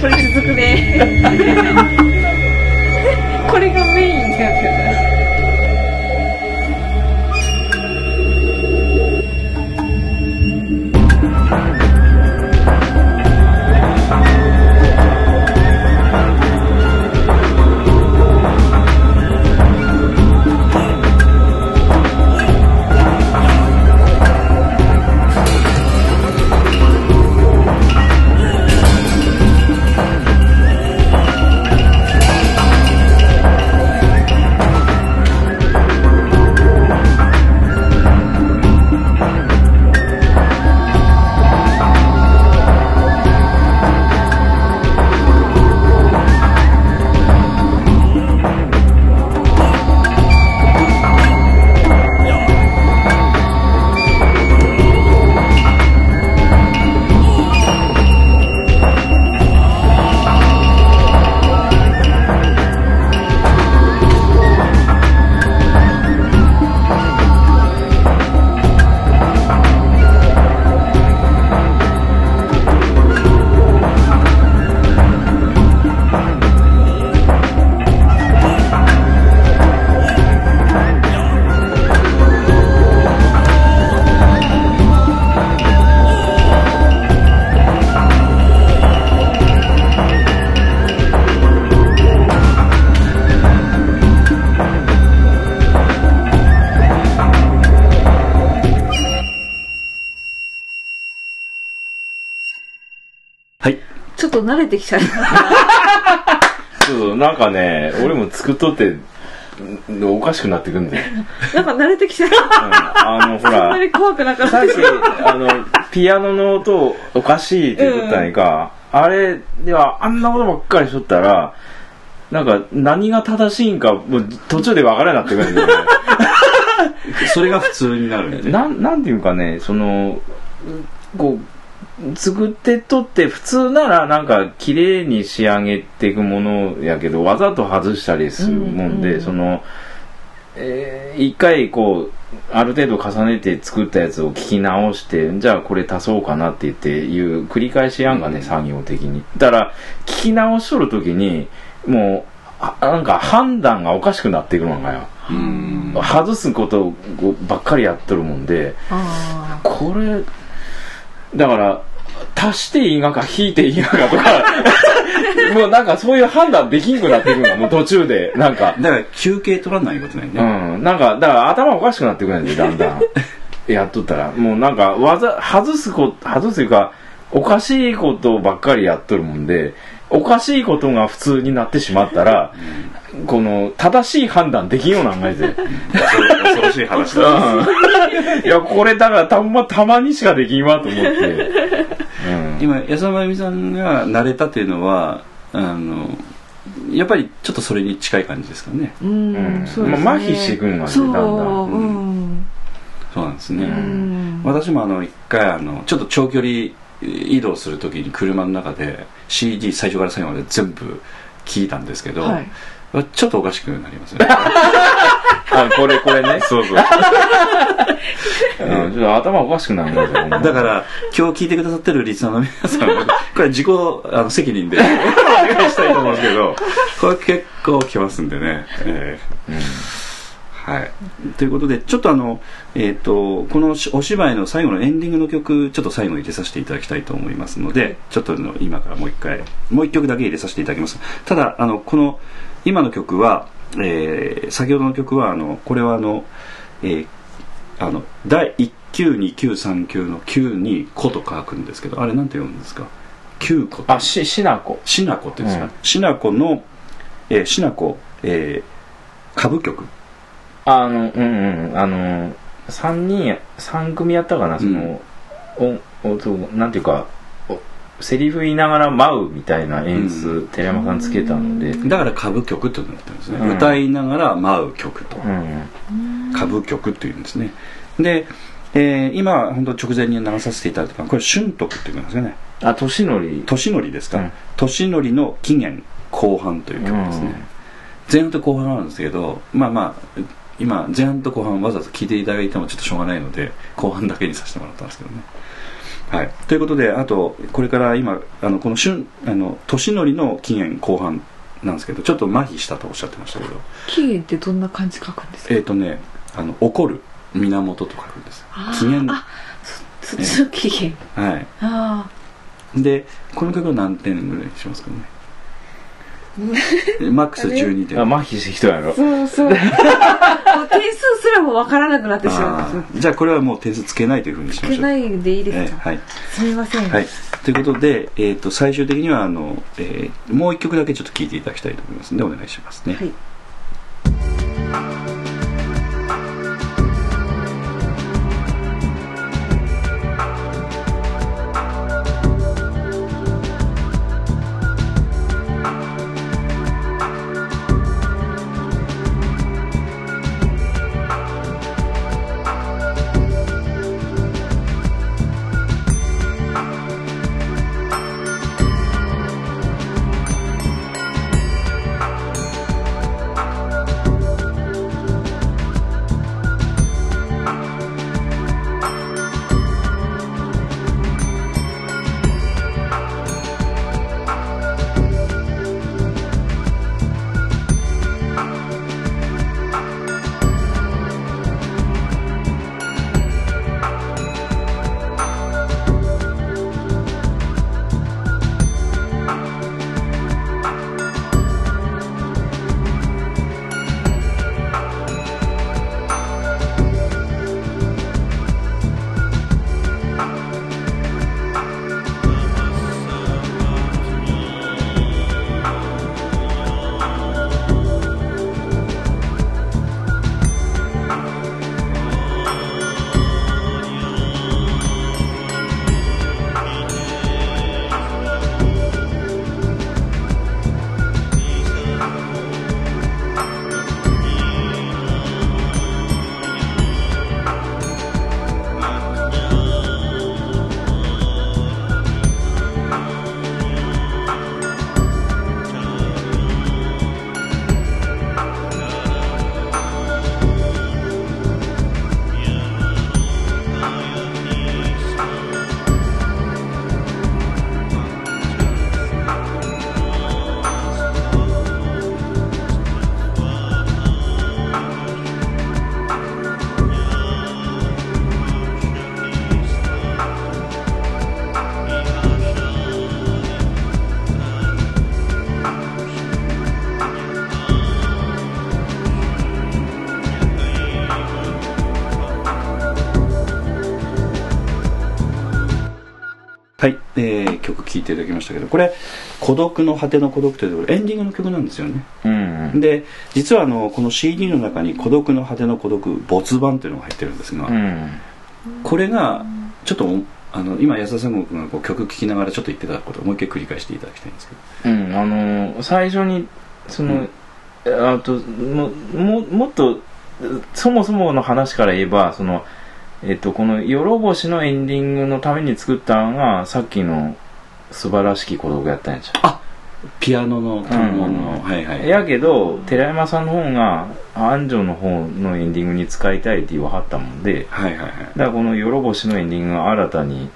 A: これ続くね。これがメインだから慣れてきちゃう
C: そうそうなんかね俺も作っとってんおかしくなってくんだよ、
A: なんか慣れてきちゃう
C: うん、あのほ
A: あん
C: ら
A: まり怖くなかった。
C: さっきあのピアノの音おかしいって言ったんやか、あれではあんなことばっかりしとったらなんか何が正しいんかもう途中で分からなくなってくるんだよね。
B: それが普通になるんで。ね
C: なんなんていうかねそのこう作ってとって普通ならなんか綺麗に仕上げていくものやけどわざと外したりするもんで、
A: うんうん
C: その、えー一回こうある程度重ねて作ったやつを聞き直してじゃあこれ足そうかなって言っていう繰り返しやんかね、作業的に。だから聞き直しとる時にもうあなんか判断がおかしくなっていくのがよ。
B: うん。
C: 外すことばっかりやっとるもんで
A: あ
C: これだから足していいがか引いていいがかとか もうなんかそういう判断できんくなってくるのもう途中で。なんか。
B: だから休憩取らないことないね、
C: うん。なんかだから頭おかしくなってくるんで だんだん。やっとったら。もうなんかわざ外すこ外すというかおかしいことばっかりやっとるもんでおかしいことが普通になってしまったら、この正しい判断できんようなんがいぜ。
B: 恐ろしい話だ。
C: いや、これだからたま、たまにしかできんわと思って。うん。
B: 今安田真由美さんが慣れたというのはあのやっぱりちょっとそれに近い感じですかね。
A: うん、
C: うん
A: そうですね。
C: まあ麻痺していくんがねだんだん。
A: うん。
B: そうなんですね、
A: うん。
B: 私もあの一回あのちょっと長距離移動する時に車の中で CD 最初から最後まで全部聞いたんですけど、
A: はい。
B: ちょっとおかしくなりますよね。
C: あこれこれね。
B: そうそう。
C: うん。ちょっと頭おかしくなるんですよ
B: だから今日聞いてくださってるリスナーの皆さんは これ自己あの責任でお願いしたいと思うんですけどこれ結構きますんでね、えーはい、ということでちょっとあの、えー、とこのしお芝居の最後のエンディングの曲ちょっと最後に入れさせていただきたいと思いますのでちょっとあの今からもう一回もう一曲だけ入れさせていただきます。ただあのこの今の曲は、えー先ほどの曲はあのこれはあの、えーあの第1級2級3級の9に「子」と書くんですけどあれなんて読むんですか？9個
C: あししなこ
B: しなこって言うんですか、
C: うん。
B: しなこの、えー、しなこ、えー、歌舞曲
C: あのうんうん。あの3人三組やったかなその、おおなんていうかおセリフ言いながら舞うみたいな演出、
B: う
C: 寺山さんつけたので、
B: だから歌舞曲ってなってるんですね、
C: うん。
B: 歌いながら舞う曲と、
C: うん、
B: 歌舞曲っていうんですね。で、えー今本当直前に流させていただいたこれ春徳っていうんですかね。
C: あ年のり。
B: 年のりですか、
C: うん。
B: 年のりの起源後半という曲ですね、前半と後半なんですけどまあまあ今前半と後半わざわざ聞いていただいてもちょっとしょうがないので後半だけにさせてもらったんですけどね。はい。ということであとこれから今あのこの春あの年のりの起源後半なんですけどちょっと麻痺したとおっしゃってましたけど。
A: 期限ってどんな感じ書くんですか？
B: えっ、とねあの怒る源と書くんです。
A: あー
B: 起源
A: あそそっちの期限。
B: はい。
A: あ
B: でこの曲は何点ぐらいにしますかね？マックス12点
C: あ麻痺してきたやろ。
A: あそうそう。もう点数すらも分からなくなってしま
B: あ
A: う
B: ー。じゃあこれはもう点数つけないというふうにしましょう。
A: つけないでいいですか、
B: えーはい。
A: すみません、
B: はい、ということで、えー、と最終的にはあの、えーもう一曲だけちょっと聴いていただきたいと思いますのでお願いしますね。
A: はい
B: はい、曲聴いていただきましたけどこれ「孤独の果ての孤独」というエンディングの曲なんですよね。
C: うん
B: で実はあのこの CD の中に「孤独の果ての孤独没版」というのが入ってるんですが、
C: うん。
B: これがちょっとあの今安田三国がこう曲聴きながらちょっと言ってたことをもう一回繰り返していただきたいんですけど。
C: うん、あの最初にその、あともももっとそもそもの話から言えばそのえっと、この「よろぼし」のエンディングのために作ったのがさっきの「素晴らしき孤独」やったんやじ
B: ピアノの単音の、
C: うん
B: はいはい。
C: やけど寺山さんの方が安城の方のエンディングに使いたいって言わはったもんで
B: はいはいはい。
C: だからこの「よろぼし」のエンディングが新たに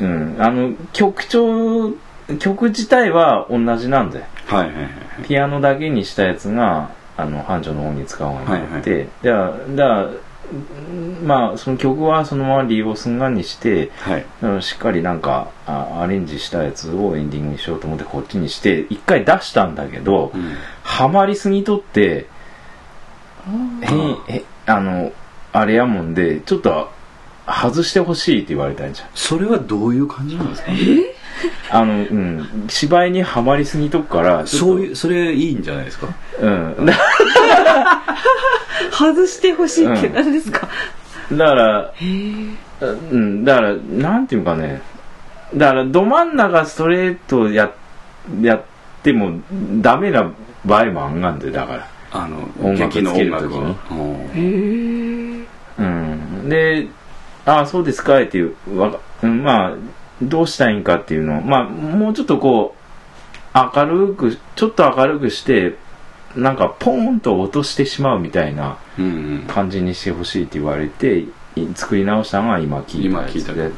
C: うんあの曲調曲自体は同じなんだよ。
B: はいはいはい
C: ピアノだけにしたやつがあの繁盛の方に使うようになって、だからだからうんまあその曲はそのまま利用すんがんにして
B: はい。
C: うんしっかりなんかあアレンジしたやつをエンディングにしようと思ってこっちにして一回出したんだけど、
B: うん。
C: ハマりすぎとって変へあのあれやもんでちょっと外してほしいって言われたんじゃん。
B: それはどういう感じなんですか？
C: あのうん。芝居にはまりすぎとくから
B: そういうそれいいんじゃないですか？
C: うん。だ
A: 外してほしいって何ですか、
C: だからうん、だから、なんていうかね、だから、ど真ん中ストレートややってもダメな場合もあんがんで、だから。
B: あの
C: 音楽
B: 劇の
C: つける
B: 音楽
C: に。
B: うん。
A: へえ。
C: うん。で、ああ、そうですか、っていう、わかうんまあ、どうしたいんかっていうのを、まあ、もうちょっとこう、明るく、ちょっと明るくして、なんか、ポーンと落としてしまうみたいな
B: うんうん。
C: 感じにしてほしいって言われて、い作り直したのが今聞いたやつ
B: 今聞いた。
C: で。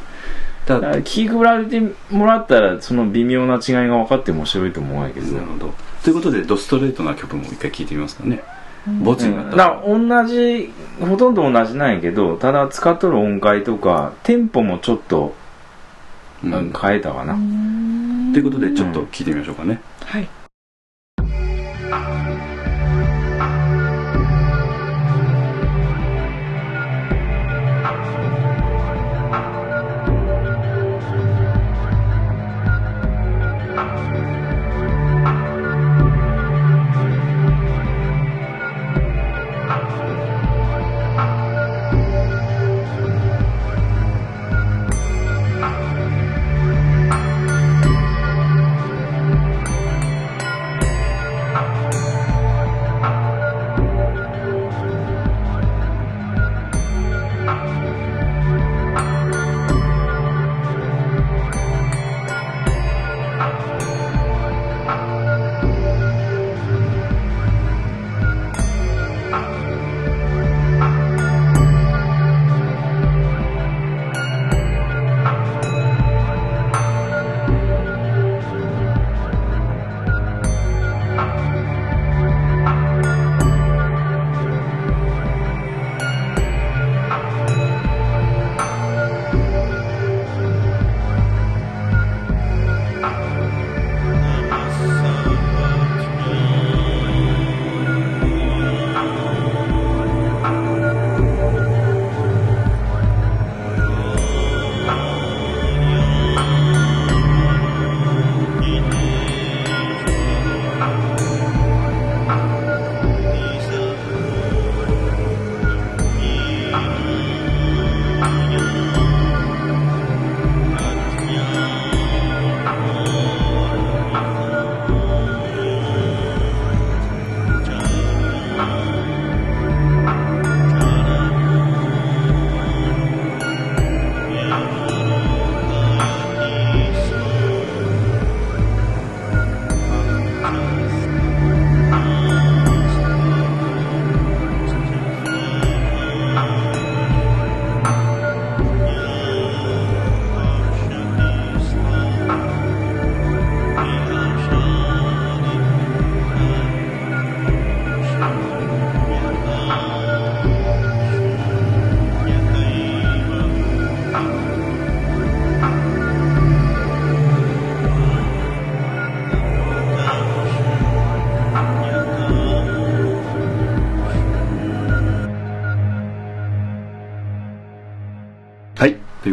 B: だ
C: ら聞き比べてもらったらその微妙な違いが分かって面白いと思うんやけど。
B: なるほど。ということでドストレートな曲も一回聴いてみますかね。ボツになった
C: だから同じほとんど同じなんやけどただ使っとる音階とかテンポもちょっと、
B: うん。
C: うん変えたかな、
B: ということでちょっと聴いてみましょうかね。
A: はい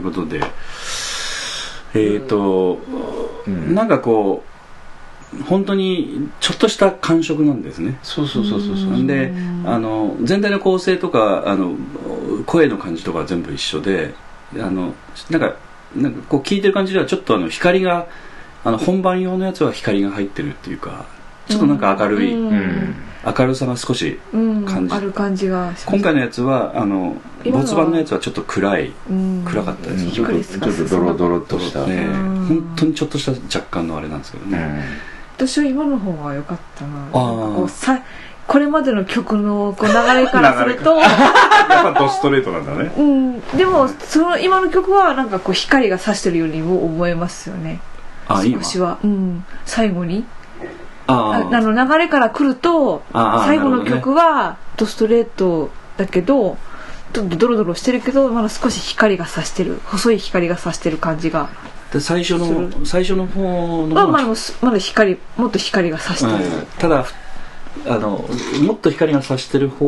B: いうことで。えっ、と、なんかこう本当にちょっとした感触なんですね。
C: そうそうそうそうそう。
B: であの全体の構成とかあの声の感じとかは全部一緒であのなんかなんかこう聞いてる感じではちょっとあの光があの本番用のやつは光が入ってるっていうかちょっとなんか明るい、
A: うん
C: うん。
B: 明るさが少し
A: うん
B: 感じ。
A: ある感じが
B: 今回のやつはあの没番のやつはちょっと暗い。
A: うん。
B: 暗かったです
C: ちょっとちょっとドロドロっとした、
B: ね
A: うん。
B: 本当にちょっとした若干のあれなんですけどね、
A: 私は今の方が良かったな。
B: あ
A: さこれまでの曲のこう流れからすると。
B: やっぱドストレートなんだね。
A: うん。でもその今の曲はなんかこう光が差してるようにも思えますよね。少しは。うん。最後に
B: あ
A: ああの流れから来ると最後の曲はドストレートだけどちょっとドロドロしてるけどまだ少し光が差してる。細い光が差してる感じが
B: で最初
A: す
B: の最初の方の
A: まあまだまだ光もっと光が差してる、
B: うんただあのもっと光が差してる方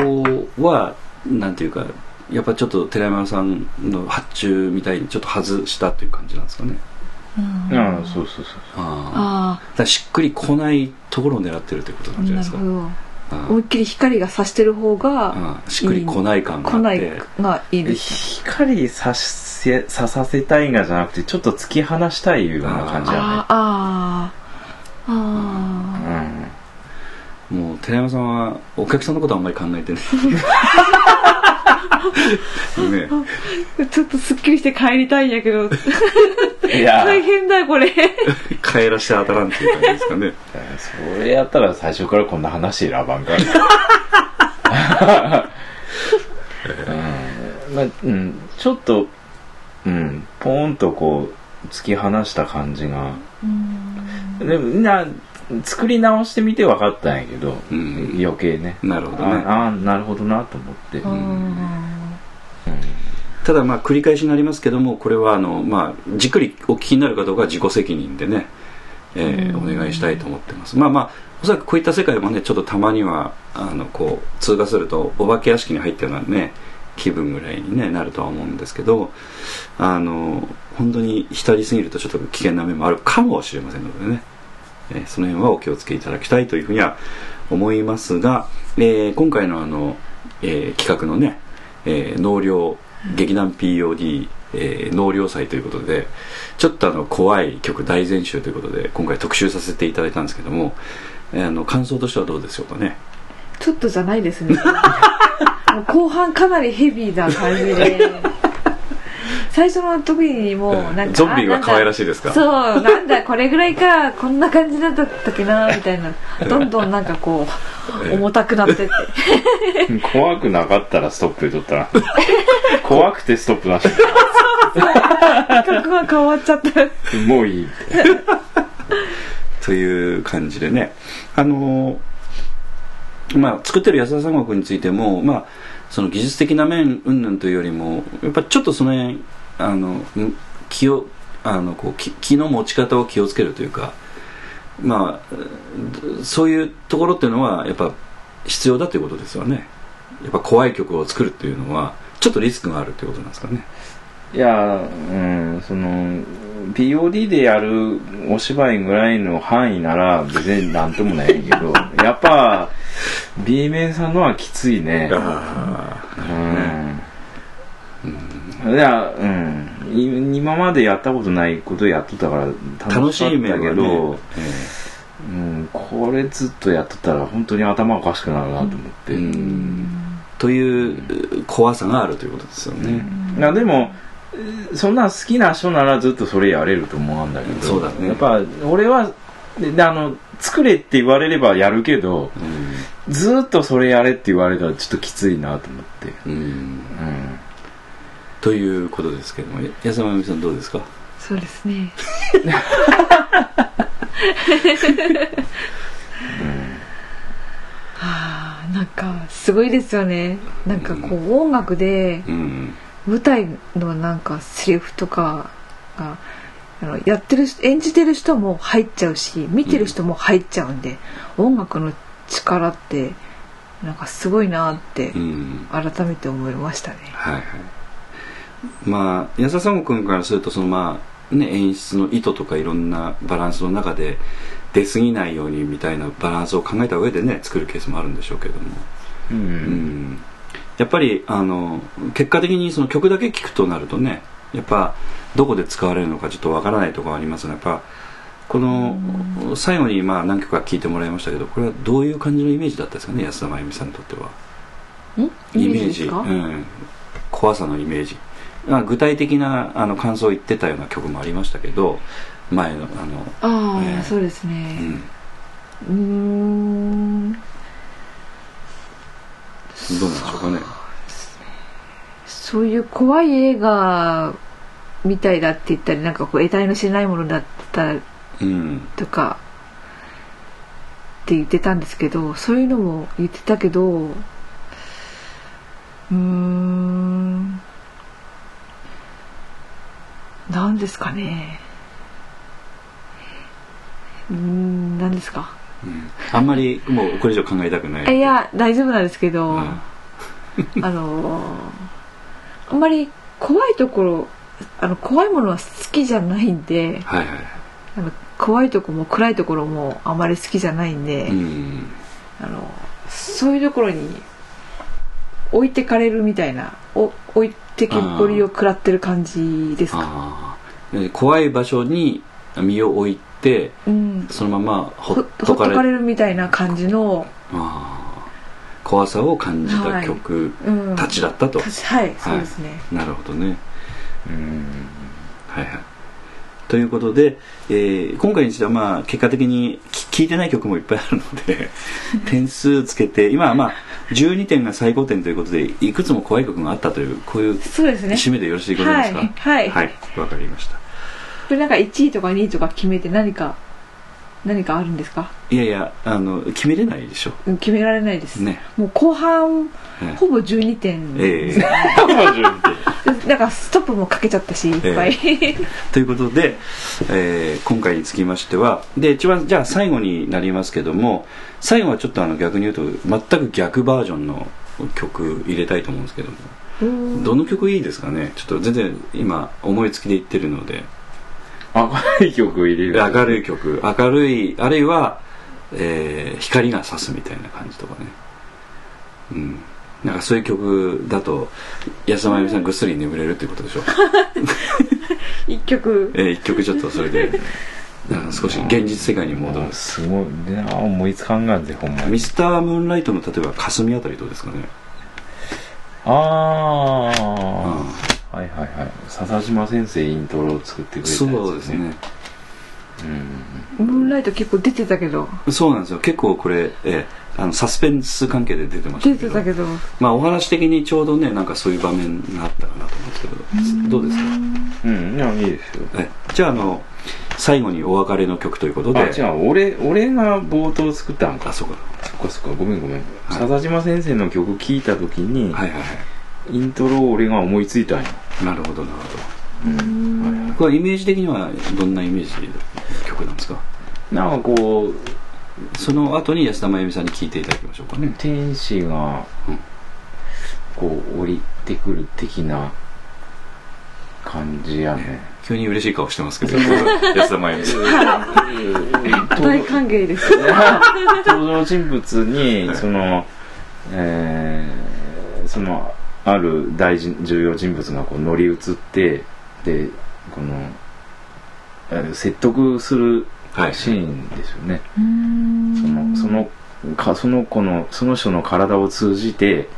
B: はなんていうかやっぱちょっと寺山さんの発注みたいにちょっと外したという感じなんですかね。
A: うん
C: ああそうそうそう
B: ああ
A: あ
B: だからしっくりこないところを狙ってるということな
A: あ
B: んじゃなですか？
A: ないるほど。
B: あ
A: 思いっきり光が差してる方が
B: あしっくりこない感があ
A: 来ない
B: って
A: がいいです
C: 光させささせたいがじゃなくてちょっと突き放したいような感じだね。
A: ああああ
B: もう寺山さんはお客さんのことはあんまり考えてない ね。
A: ちょっとすっきりして帰りたいんやけど。
C: いや。
A: 大変だよこれ。
B: 帰らして当たらんっていう感じですかね。
C: それやったら最初からこんな話選ばんから。うん。まあうん、ちょっと、うん、ポーンとこう突き放した感じが。でもみんな作り直してみて分かったんやけど、
B: うん。
C: 余計ね。
B: なるほどね。
C: ああなるほどなと思って、
B: ただまあ繰り返しになりますけどもこれはあの、まあ、じっくりお聞きになるかどうかは自己責任でね、えーお願いしたいと思ってます。まあまあおそらくこういった世界もねちょっとたまにはあのこう通過するとお化け屋敷に入ったようなね気分ぐらいに、ね、なるとは思うんですけどあの本当に浸りすぎるとちょっと危険な面もあるかもしれませんのでね、えーその辺はお気をつけいただきたいというふうには思いますが、えー今回のあの、えー企画のね、えー納涼劇団 POD、えー納涼祭ということでちょっとあの怖い曲大全集ということで今回特集させていただいたんですけども、えーあの感想としてはどうでしょうかね？
A: ちょっとじゃないですね。もう後半かなりヘビーな感じで。最初の時にもうなんか
B: ゾンビは可愛ら
A: い
B: しいですか？
A: そうなんだこれぐらいかこんな感じだったっけなみたいな。どんどんなんかこう重たくなってって。
C: 怖くなかったらストップで撮ったら 怖くてストップなし。
A: 曲が変わっちゃった。
C: もういい。
B: という感じでね。あのーまあ作ってる安田三国についてもまあその技術的な面云々というよりもやっぱちょっとその辺あのん気をあのこう気気の持ち方を気をつけるというかまあえそういうところっていうのはやっぱ必要だということですよね。やっぱ怖い曲を作るっていうのはちょっとリスクがあるということなんですかね。
C: いやうんその POD でやるお芝居ぐらいの範囲なら別になんともないけどやっぱ B 面さんのはきついね。
B: あ
C: うんいやうん。い今までやったことないことやっとったから
B: 楽し
C: 楽しかった
B: い面は
C: けど、
B: ね、
C: うん、これずっとやっとったら本当に頭おかしくなるなと思って、
B: えーうん。という怖さがあるということですよね、
C: いやでもそんな好きな人ならずっとそれやれると思うんだけど
B: そうだね。
C: やっぱ俺はでであの作れって言われればやるけどずっとそれやれって言われたらちょっときついなと思って。
B: うんうん。
C: うん
B: ということですけども安山由美さんどうですか？
A: そうですね。はあなんかすごいですよね。なんかこう音楽で
B: うん。
A: 舞台のなんかセリフとかがあのやってる人演じてる人も入っちゃうし見てる人も入っちゃうんで、音楽の力ってなんかすごいなって
B: うん。
A: 改めて思いましたね。
B: はいはいまあ安田三君からするとそのまあね演出の意図とかいろんなバランスの中で出過ぎないようにみたいなバランスを考えた上でね作るケースもあるんでしょうけども。
C: うん。
B: うん。やっぱりあの結果的にその曲だけ聴くとなるとねやっぱどこで使われるのかちょっとわからないところありますがやっぱこの最後にまあ何曲か聴いてもらいましたけどこれはどういう感じのイメージだったですかね安田真由美さんにとっては。
A: ん？イメージですか、
B: うん、怖さのイメージ。まあ具体的なあの感想を言ってたような曲もありましたけど前のあの
A: ああ、
B: ええ
A: そうです
B: う
A: ね。
B: ん
A: うーん。
B: どうなんでしょうかね。
A: そういう怖い映画みたいだって言ったりなんかこう得体の知れないものだった
B: うん。
A: とかって言ってたんですけどそういうのも言ってたけどうーん何ですかね。うーん何ですか。
B: うん。あんまりもうこれ以上考えたくない。
A: あいや大丈夫なんですけど、
B: うん。
A: あのーあんまり怖いところあの怖いものは好きじゃないんで
B: はいはい。
A: あの怖いとこも暗いところもあまり好きじゃないんで、
B: うん。
A: あのそういうところに置いてかれるみたいなお置いてけぼりを食らってる感じですか、
B: 怖い場所に身を置いて
A: うん、
B: そのままほ
A: ほ
B: っ
A: とか
B: れ
A: れるみたいな感じの、
B: 怖さを感じた
A: はい。
B: 曲
A: うん、
B: たちだったと、
A: たちはいそうですね、
B: なるほどね。
C: うん。
B: はいはい。ということで、えー今回にしてはまあ結果的に聴いてない曲もいっぱいあるので 点数つけて今はまあ12点が最高点ということでいくつも怖い曲があったというこういう
A: そうですね。
B: 締めでよろしいございますか？
A: はい。はい。
B: はい。わかりました。
A: これなんか1位とか2位とか決めて何か何かあるんですか？
B: いやいやあの決めれないでしょ。
A: うん決められないです、
B: ね。
A: もう後半
B: ええ。
A: ほぼ12点、
B: ええ。
A: なんかストップもかけちゃったしいっぱい、
B: ということで、えー今回につきましてはで一番じゃあ最後になりますけども最後はちょっとあの逆に言うと全く逆バージョンの曲入れたいと思うんですけども。
A: うん。
B: どの曲いいですかね？ちょっと全然今思いつきで言ってるので。
C: 明るい曲入れる。
B: 明るい曲。明るいあるいは、えー光が差すみたいな感じとかね。うん。なんかそういう曲だと安田真由美さんぐっすり眠れるっていうことでしょ？
A: 一曲。
B: えー一曲ちょっとそれで 少し現実世界に戻る。
C: もうすごい。でな思いつかんがんぜほんまに。
B: ミスタームーンライトの例えば霞あたりどうですかね？
C: ああはいはいはい。笹島先生イントロを作ってくれたやつ
B: そうですね。
C: うん。
A: ムーンライト結構出てたけど。
B: そうなんですよ。結構これ、えーあのサスペンス関係で出てました
A: 出
B: けど。
A: てたけど。
B: まあお話的にちょうどねなんかそういう場面があったかなと思うんですけど。どうですか？
C: うんいやいいですよ。
B: えじゃああの最後にお別れの曲ということで。
C: あ違う。俺俺が冒頭作ったんか。
B: あそうか。
C: そっかそっか。ごめんごめん、
B: はい。
C: 笹島先生の曲聴いた時に、
B: はいはいは
C: イントロを俺が思いついたんよ、
B: いなるほどなるほ
C: うん。はいはい。
B: どこれイメージ的にはどんなイメージの曲なんですか？
C: なんかこう
B: その後に安田真由美さんに聴いていただきましょうかね
C: 天使が
B: うん
C: こう降りてくる的な感じやね。
B: 急に嬉しい顔してますけど。安田真由美。さん
A: 大歓迎です
C: 登場人物に
B: はい
C: その、えーそのある大事重要人物がこう乗り移ってでこのえー説得する
B: はい。
C: シーンですよね、
A: うーん。
C: そのそのかその子のその人の体を通じて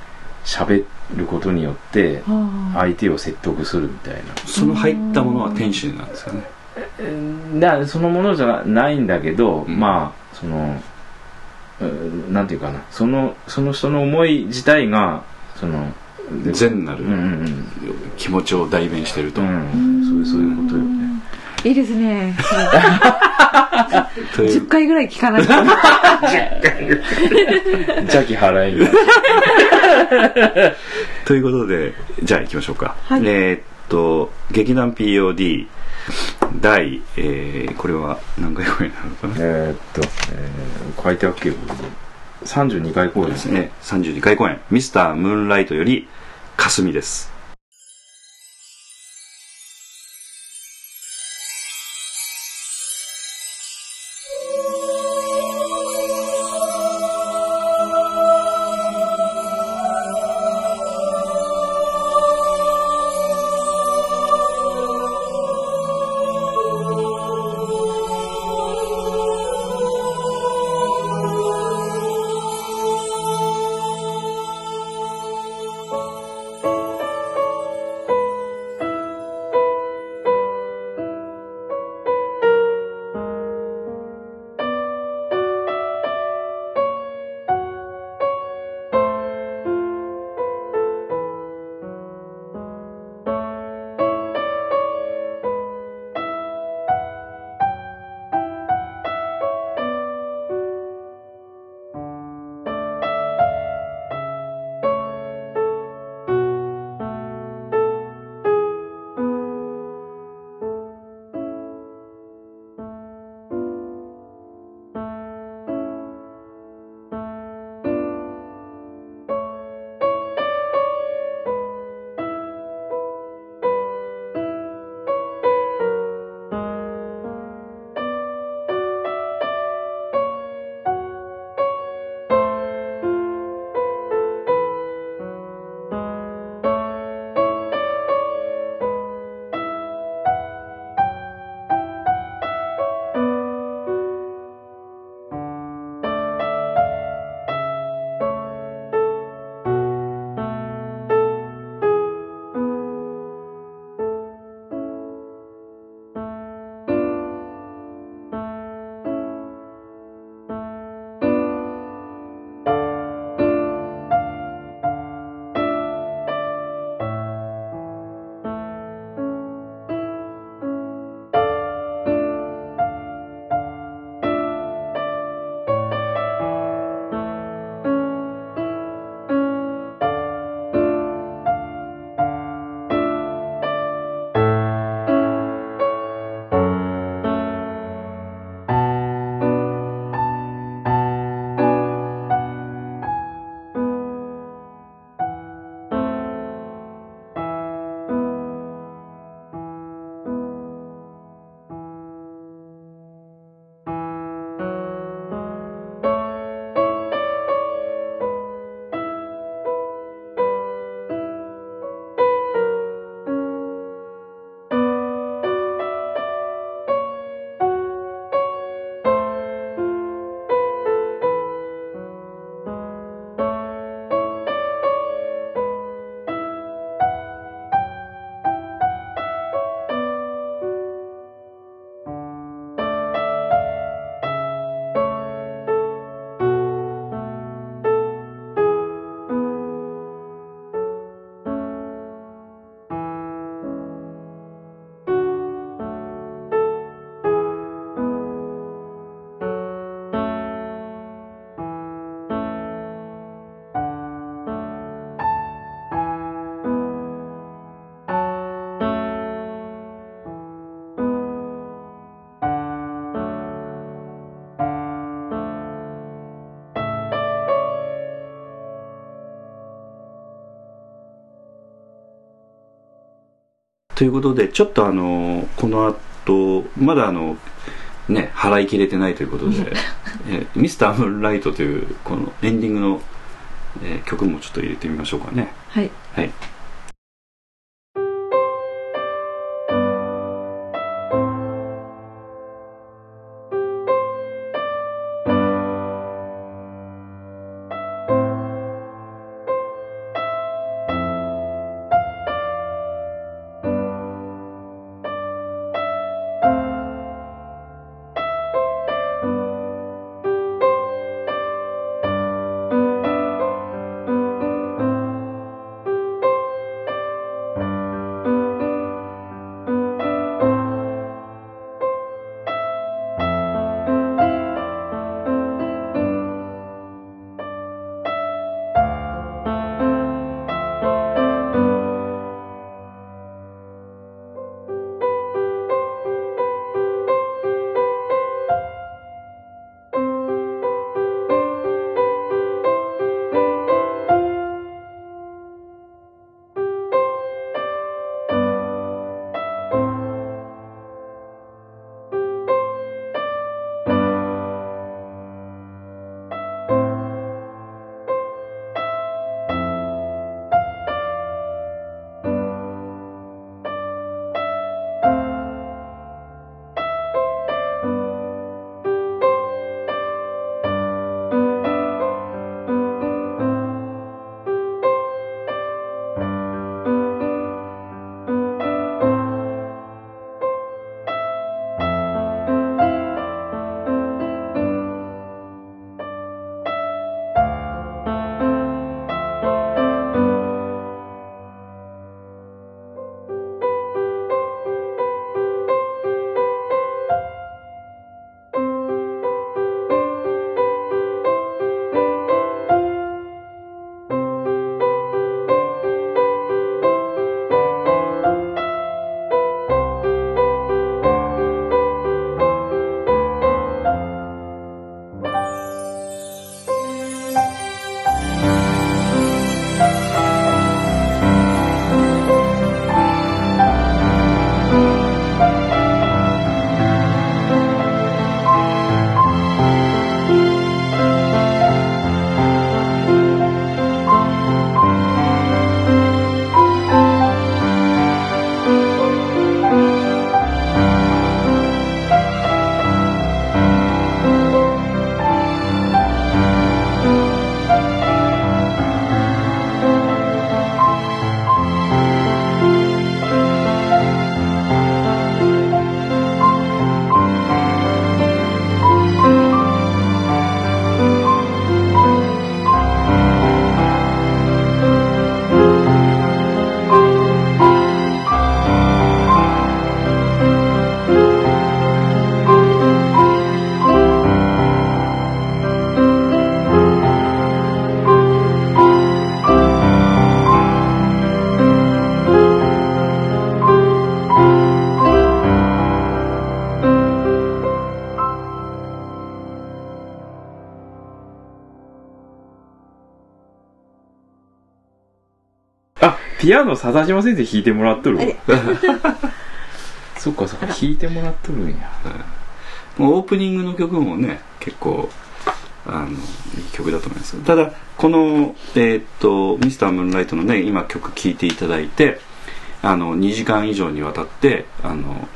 C: 喋ることによって
A: はあ
C: 相手を説得するみたいな。
B: その入ったものは天使なんですかね。
C: だそのものじゃないんだけど、
B: うん。
C: まあそのうんなんていうかな。そのその人の思い自体がその
B: 善なる
C: うんうん
B: 気持ちを代弁してると、
C: そういうそういうことよね。
A: いいですね。
B: という。
A: 10回ぐらい聞かないと。
C: 邪気払いに
B: ということでじゃあ行きましょうか、
A: はい。
B: えーっと劇団 POD 第、えーこれは何回公演なのかな？
C: えーっと、えー書いてあっけよ32回公演。
B: ですね。32回公演「ミスタームーンライト」より「霞」です「ということでちょっとあのこの後まだあのね払い切れてないということで「えミスタームーンライト」というこのエンディングの、えー曲もちょっと入れてみましょうかね。
A: はい。
B: はい
C: ピアノ笹島先生弾いてもらっとる
A: あれ。
C: そっかそっか弾いてもらっとるんや。
B: もうオープニングの曲もね結構あのいい曲だと思いますただこのえーっとミスタームーンライトのね今曲聴いていただいてあの2時間以上にわたってあの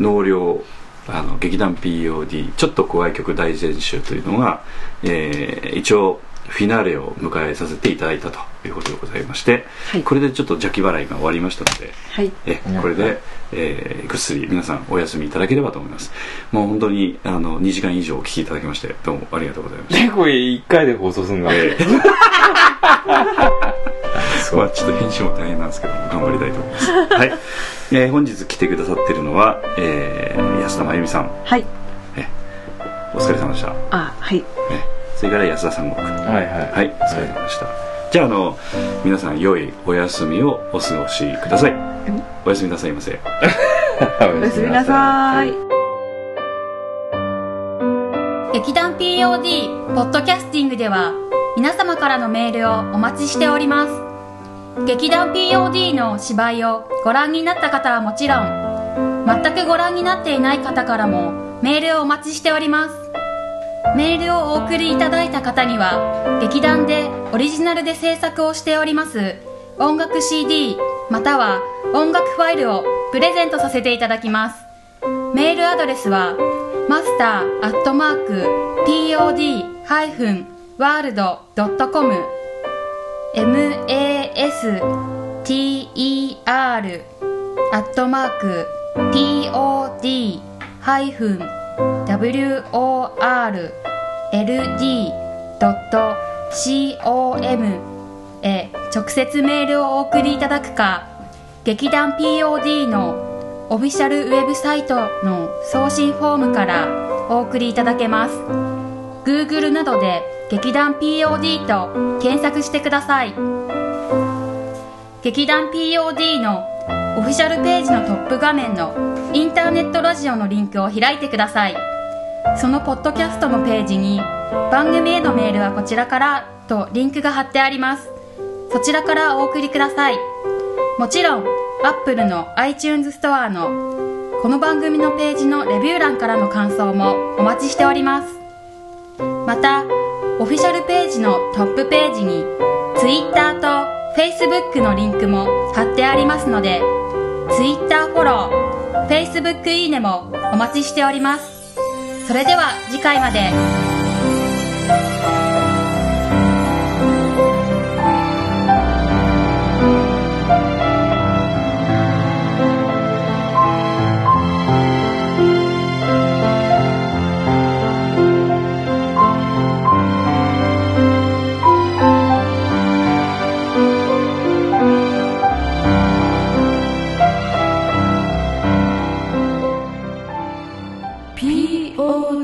B: 納涼あの劇団 POD ちょっと怖い曲大全集というのが、えー一応フィナーレを迎えさせていただいたということでございまして、
A: はい。
B: これでちょっと邪気払いが終わりましたので
A: はい。
B: えこれで、えーぐっすり皆さんお休みいただければと思います。もう本当にあの2時間以上お聞きいただきましてどうもありがとうございまし
C: えこれ1回で放送すんが、
B: た、まあ、ちょっと編集も大変なんですけども頑張りたいと思います。はい、えー本日来てくださってるのは、えー安田真由美さん。
A: はい。
B: お疲れ様でした、ね、
A: あはい。
B: それから安田三国
C: はいはい。
B: はい、お疲れ様でした。じゃあ、あの、皆さん、良いお休みをお過ごしください。おやすみなさいませ。
C: お
A: おやすみなさい
E: 劇団 POD ポッドキャスティングでは皆様からのメールをお待ちしております劇団 POD の芝居をご覧になった方はもちろん全くご覧になっていない方からもメールをお待ちしておりますメールをお送りいただいた方には劇団でオリジナルで制作をしております音楽 CD または音楽ファイルをプレゼントさせていただきます。メールアドレスはマスターアットマーク pod-world.com master アットマーク pod-world.com world.com へ直接メールをお送りいただくか劇団 POD のオフィシャルウェブサイトの送信フォームからお送りいただけます。Google などで劇団 POD と検索してください。劇団 POD のオフィシャルページのトップ画面のインターネットラジオのリンクを開いてください。そのポッドキャストのページに番組へのメールはこちらからとリンクが貼ってあります。そちらからお送りください。もちろん Apple の iTunes ストアのこの番組のページのレビュー欄からの感想もお待ちしております。またオフィシャルページのトップページに Twitter と Facebook のリンクも貼ってありますので Twitter フォロー Facebook いいねもお待ちしております。それでは次回まで。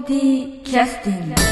A: Community Casting.